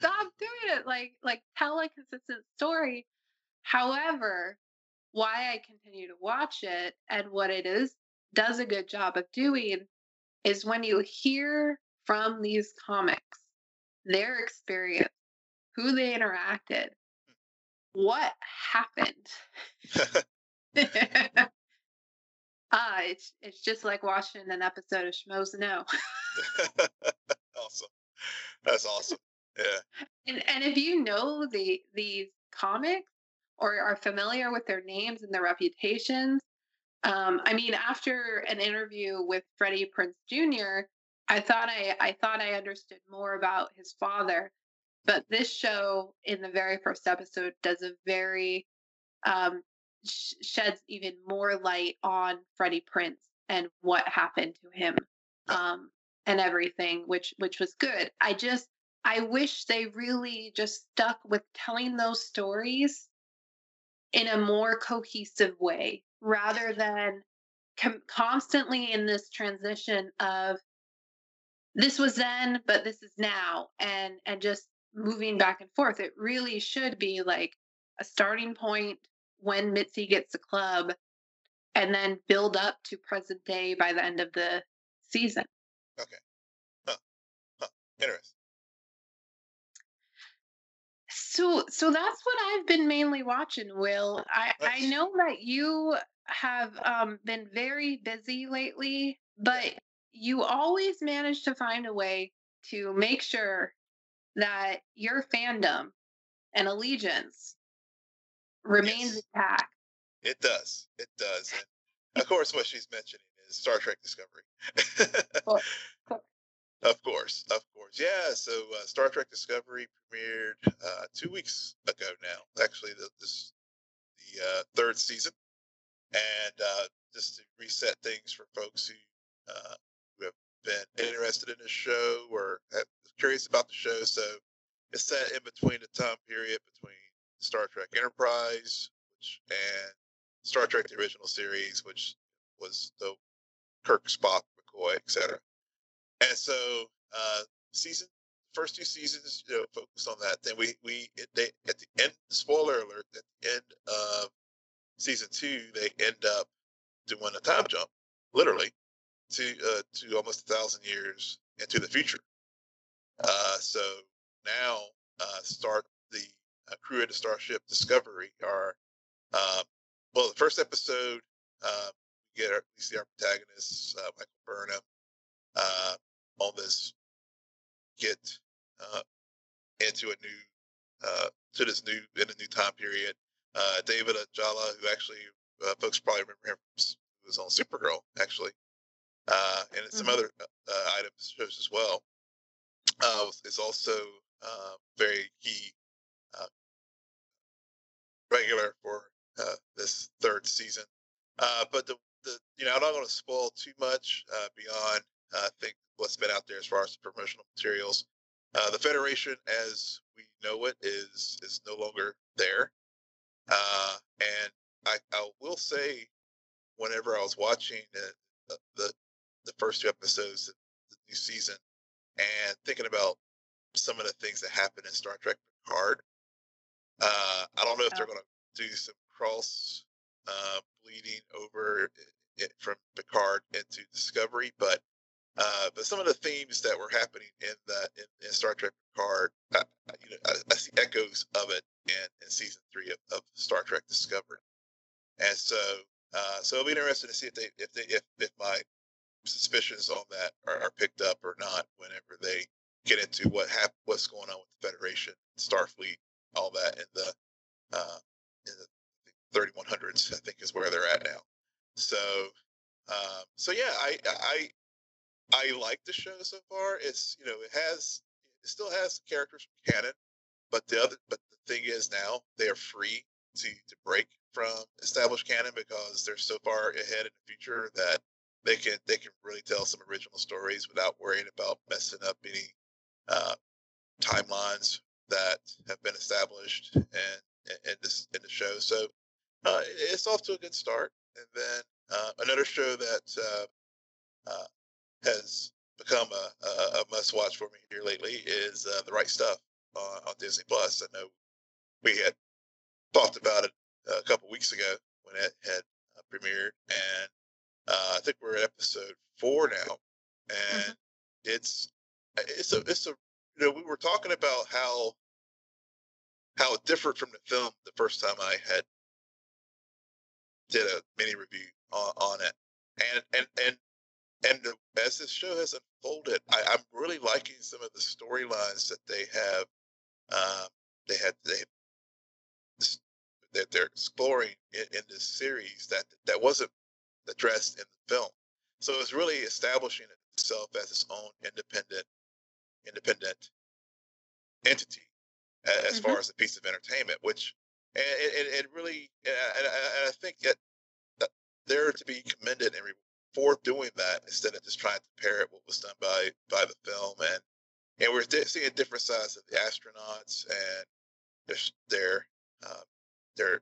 Speaker 1: Stop doing it like like tell a consistent story. However why i continue to watch it and what it is does a good job of doing is when you hear from these comics their experience who they interacted what happened [laughs] [laughs] ah it's it's just like watching an episode of schmoes know [laughs]
Speaker 2: awesome. That's awesome. Yeah.
Speaker 1: And and if you know the these comics or are familiar with their names and their reputations, um, I mean, after an interview with Freddie Prinze Jr., I thought I I thought I understood more about his father, but this show in the very first episode does a very um, sh- sheds even more light on Freddie Prinze and what happened to him um, and everything, which which was good. I just I wish they really just stuck with telling those stories in a more cohesive way rather than com- constantly in this transition of this was then but this is now and and just moving back and forth it really should be like a starting point when mitzi gets the club and then build up to present day by the end of the season Okay.
Speaker 2: Interesting.
Speaker 1: So so that's what I've been mainly watching, Will. I I know that you have um been very busy lately, but you always manage to find a way to make sure that your fandom and allegiance remains
Speaker 2: Yes.
Speaker 1: intact.
Speaker 2: It does. It does. And [laughs] of course, what she's mentioning is Star Trek Discovery. [laughs] Of course, of course. Yeah, so uh, Star Trek Discovery premiered uh, two weeks ago now. Actually, the, this the uh, third season, and uh, just to reset things for folks who uh, who have been interested in the show or curious about the show. So it's set in between the time period between Star Trek Enterprise, which and Star Trek the original series, which was the Kirk, Spock, McCoy, etc. And so uh, season first two seasons, you know, on that. Then we we they at the end, spoiler alert, at the end of season two, they end up doing a time jump, literally, to uh, to almost a thousand years into the future. Uh, so now, uh, start the uh, crew of the Starship Discovery are uh, well, the first episode, uh, get our, see our protagonists, uh, Michael Burnham, on this get uh, into a new uh, to this new in a new time period. Uh, David Ajala, who actually uh, folks probably remember him, who was on Supergirl actually, uh, and mm-hmm. some other uh, items shows as well. Uh, is also uh, very key uh, regular for uh, this third season. Uh, but the, the you know I'm not going to spoil too much uh, beyond uh, I think what's been out there as far as the promotional materials. Uh, the Federation, as we know it, is is no longer there. Uh, and I, I will say, whenever I was watching the the, the first two episodes of the new season, and thinking about some of the things that happened in Star Trek Picard, uh, I don't know if they're going to do some cross uh, bleeding over it from Picard into Discovery, but uh, but some of the themes that were happening in that in, in Star Trek Picard, I, you know, I, I, see echoes of it in, in season three of, of Star Trek Discovery, and so uh, so it'll be interesting to see if they if they if, if my suspicions on that are, are picked up or not whenever they get into what hap- what's going on with the Federation, Starfleet, all that in the uh, in the 3100s, I think is where they're at now. So um, so yeah, I I I like the show so far. It's you know it has it still has characters from canon, but the other but the thing is now they are free to to break from established canon because they're so far ahead in the future that they can they can really tell some original stories without worrying about messing up any uh, timelines that have been established and in this in the show. So uh, it's off to a good start. And then uh, another show that uh, uh, has become a, a, must watch for me here lately is uh, The Right Stuff on, on, Disney Plus. I know we had talked about it a couple weeks ago when it had uh, premiered, and uh, I think we're at episode four now, and mm-hmm. it's it's a it's a you know we were talking about how how it differed from the film the first time I had did a mini review on, on it, and and and and the, as this show has unfolded, I, am really liking some of the storylines that they have. Um, they had they that they're exploring in, in, this series that that wasn't addressed in the film. So it's really establishing itself as its own independent independent entity as mm-hmm. far as a piece of entertainment, which and it, it really and I, and I think that, that they're to be commended and for doing that instead of just trying to parrot what was done by by the film. And and we're seeing different sides of the astronauts and they're uh, they're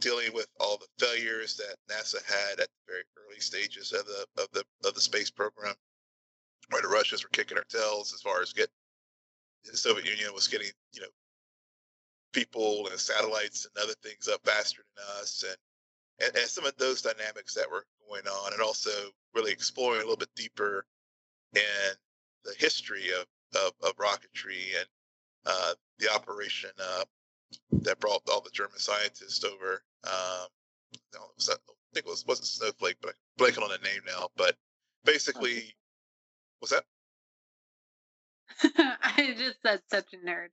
Speaker 2: dealing with all the failures that NASA had at the very early stages of the of the of the space program, where the Russians were kicking our tails as far as get the Soviet Union was getting you know people and satellites and other things up faster than us, and and, and some of those dynamics that were going on, and also really exploring a little bit deeper in the history of, of, of rocketry and uh, the operation uh, that brought all the German scientists over. Um, I think it was wasn't Snowflake, but I'm blanking on the name now. But basically, what's that? [laughs]
Speaker 1: I just said such a nerd.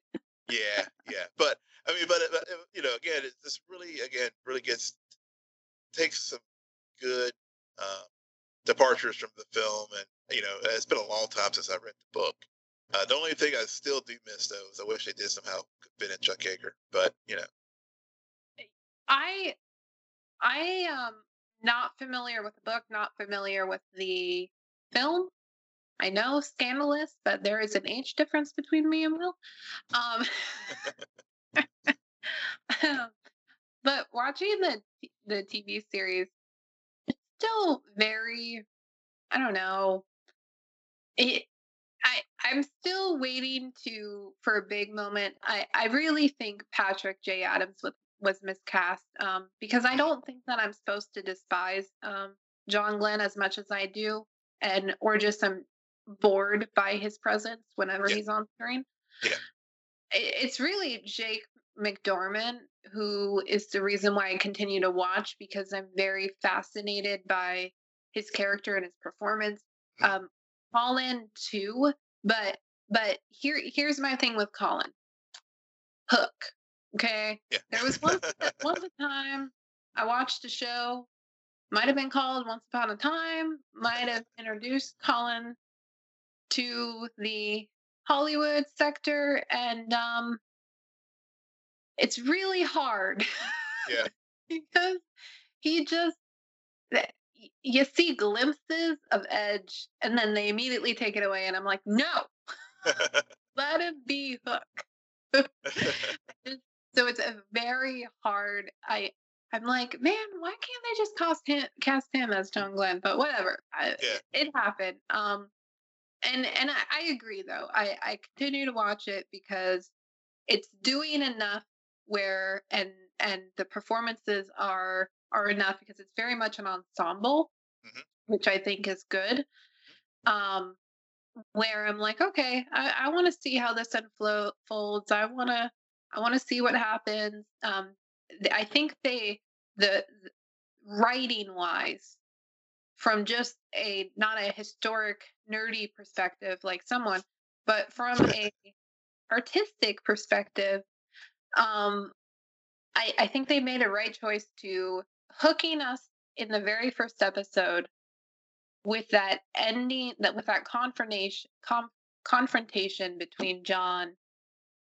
Speaker 2: yeah, yeah, but I mean, but, but you know, again, it, this really, again, really gets takes some good uh, departures from the film and you know, it's been a long time since I read the book. Uh, the only thing I still do miss though is I wish they did somehow fit in Chuck Yeager, but you know,
Speaker 1: I I am not familiar with the book, not familiar with the film. I know scandalous, but there is an age difference between me and Will. Um, [laughs] [laughs] but watching the the TV series, it's still very, I don't know. It, I I'm still waiting to for a big moment. I I really think Patrick J Adams was was miscast um, because I don't think that I'm supposed to despise um, John Glenn as much as I do, and or just I'm bored by his presence whenever
Speaker 2: yeah.
Speaker 1: he's on screen.
Speaker 2: Yeah.
Speaker 1: It's really Jake McDorman who is the reason why I continue to watch because I'm very fascinated by his character and his performance.
Speaker 2: Mm.
Speaker 1: Um, Colin too, but but here here's my thing with Colin. Hook. Okay.
Speaker 2: Yeah.
Speaker 1: There was once once a time I watched a show, might have been called Once Upon a Time, might have introduced Colin to the Hollywood sector, and um, it's really hard.
Speaker 2: Yeah. [laughs]
Speaker 1: because he just you see glimpses of edge and then they immediately take it away and i'm like no [laughs] let it be hook [laughs] so it's a very hard i i'm like man why can't they just cast him cast him as john glenn but whatever I,
Speaker 2: Yeah.
Speaker 1: it happened um and and I, I agree though i i continue to watch it because it's doing enough where and and the performances are are enough because it's very much an ensemble
Speaker 2: Mhm.
Speaker 1: which i think is good. Um where i'm like okay i, I want to see how this unfolds i want to i want to see what happens. Um i think they the, the writing wise from just a not a historic nerdy perspective like someone but from [laughs] a artistic perspective um I, I think they made a right choice to hooking us in the very first episode with that ending that with that confrontation com, confrontation between John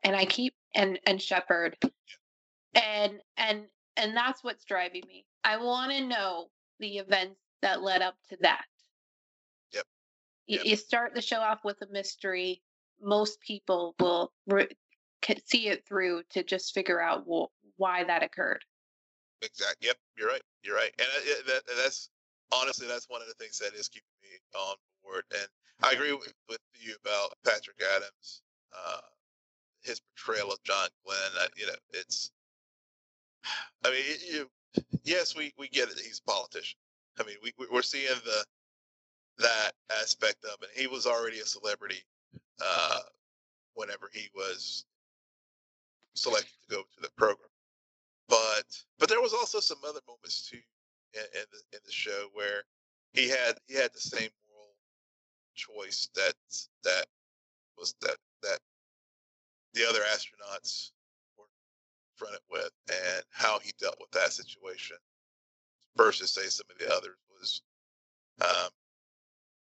Speaker 1: and I keep and and Shepard and and and that's what's driving me. I want to know the events that led up to that.
Speaker 2: Yep.
Speaker 1: You,
Speaker 2: Yep.
Speaker 1: you start the show off with a mystery. Most people will re- see it through to just figure out wh- why that occurred.
Speaker 2: Exactly. Yep. You're right. You're right. And uh, yeah, that, that's honestly that's one of the things that is keeping me on board. And I agree with, with you about Patrick Adams, uh, his portrayal of John Glenn. I, you know, it's. [sighs] I mean, you. Yes, we we get it. He's a politician. I mean, we- we're seeing the that aspect of it. He was already a celebrity uh, whenever he was selected to go to the program but but there was also some other moments too in, in the in the show where he had he had the same moral choice that that was that that the other astronauts were confronted with and how he dealt with that situation versus say some of the others was um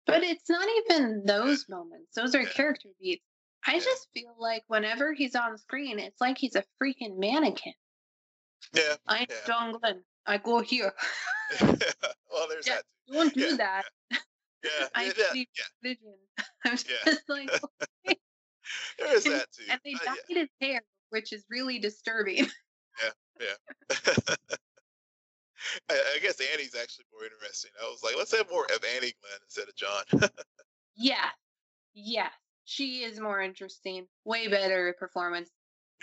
Speaker 1: But it's not even those moments. Those are
Speaker 2: Yeah.
Speaker 1: character beats. I just feel like whenever he's on screen, it's like he's a freaking mannequin.
Speaker 2: yeah
Speaker 1: I'm
Speaker 2: Yeah.
Speaker 1: John Glenn. I go here. [laughs]
Speaker 2: well there's
Speaker 1: Yeah,
Speaker 2: that.
Speaker 1: Don't do
Speaker 2: Yeah,
Speaker 1: that.
Speaker 2: yeah [laughs]
Speaker 1: I
Speaker 2: yeah, yeah,
Speaker 1: see
Speaker 2: yeah
Speaker 1: vision. [laughs] I'm
Speaker 2: Yeah.
Speaker 1: just like,
Speaker 2: there is
Speaker 1: and,
Speaker 2: that too
Speaker 1: and they
Speaker 2: Uh,
Speaker 1: dyed
Speaker 2: yeah.
Speaker 1: his hair, which is really disturbing. Yeah, yeah.
Speaker 2: I, I guess Annie's actually more interesting. I was like, let's have more of Annie Glenn instead of John.
Speaker 1: yeah, yeah. She is more interesting. Way better performance.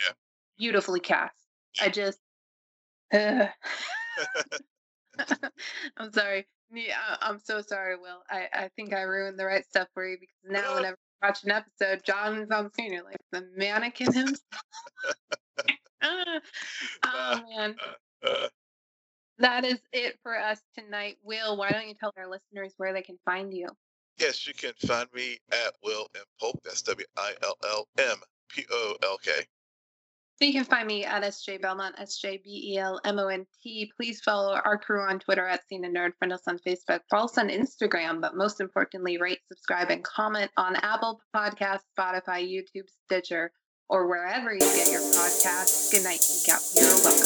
Speaker 2: Yeah.
Speaker 1: Beautifully cast. I just. [laughs] Uh, [laughs] [laughs] I'm sorry. Yeah, I'm so sorry, Will. I, I think I ruined the right stuff for you because now
Speaker 2: No.
Speaker 1: whenever I watch an episode, John's on screen. You're like the mannequin himself. Ah, oh man,
Speaker 2: uh,
Speaker 1: that is it for us tonight. Will, why don't you tell our listeners where they can find you?
Speaker 2: Yes, you can find me at Will M Polk. That's W I L L M P O L K.
Speaker 1: You can find me at SJ Belmont, S J B E L M O N T. Please follow our crew on Twitter at Scene and Nerd. Friend us on Facebook. Follow us on Instagram. But most importantly, rate, subscribe, and comment on Apple Podcasts, Spotify, YouTube, Stitcher, or wherever you get your podcasts. Good night, geek out. You're welcome.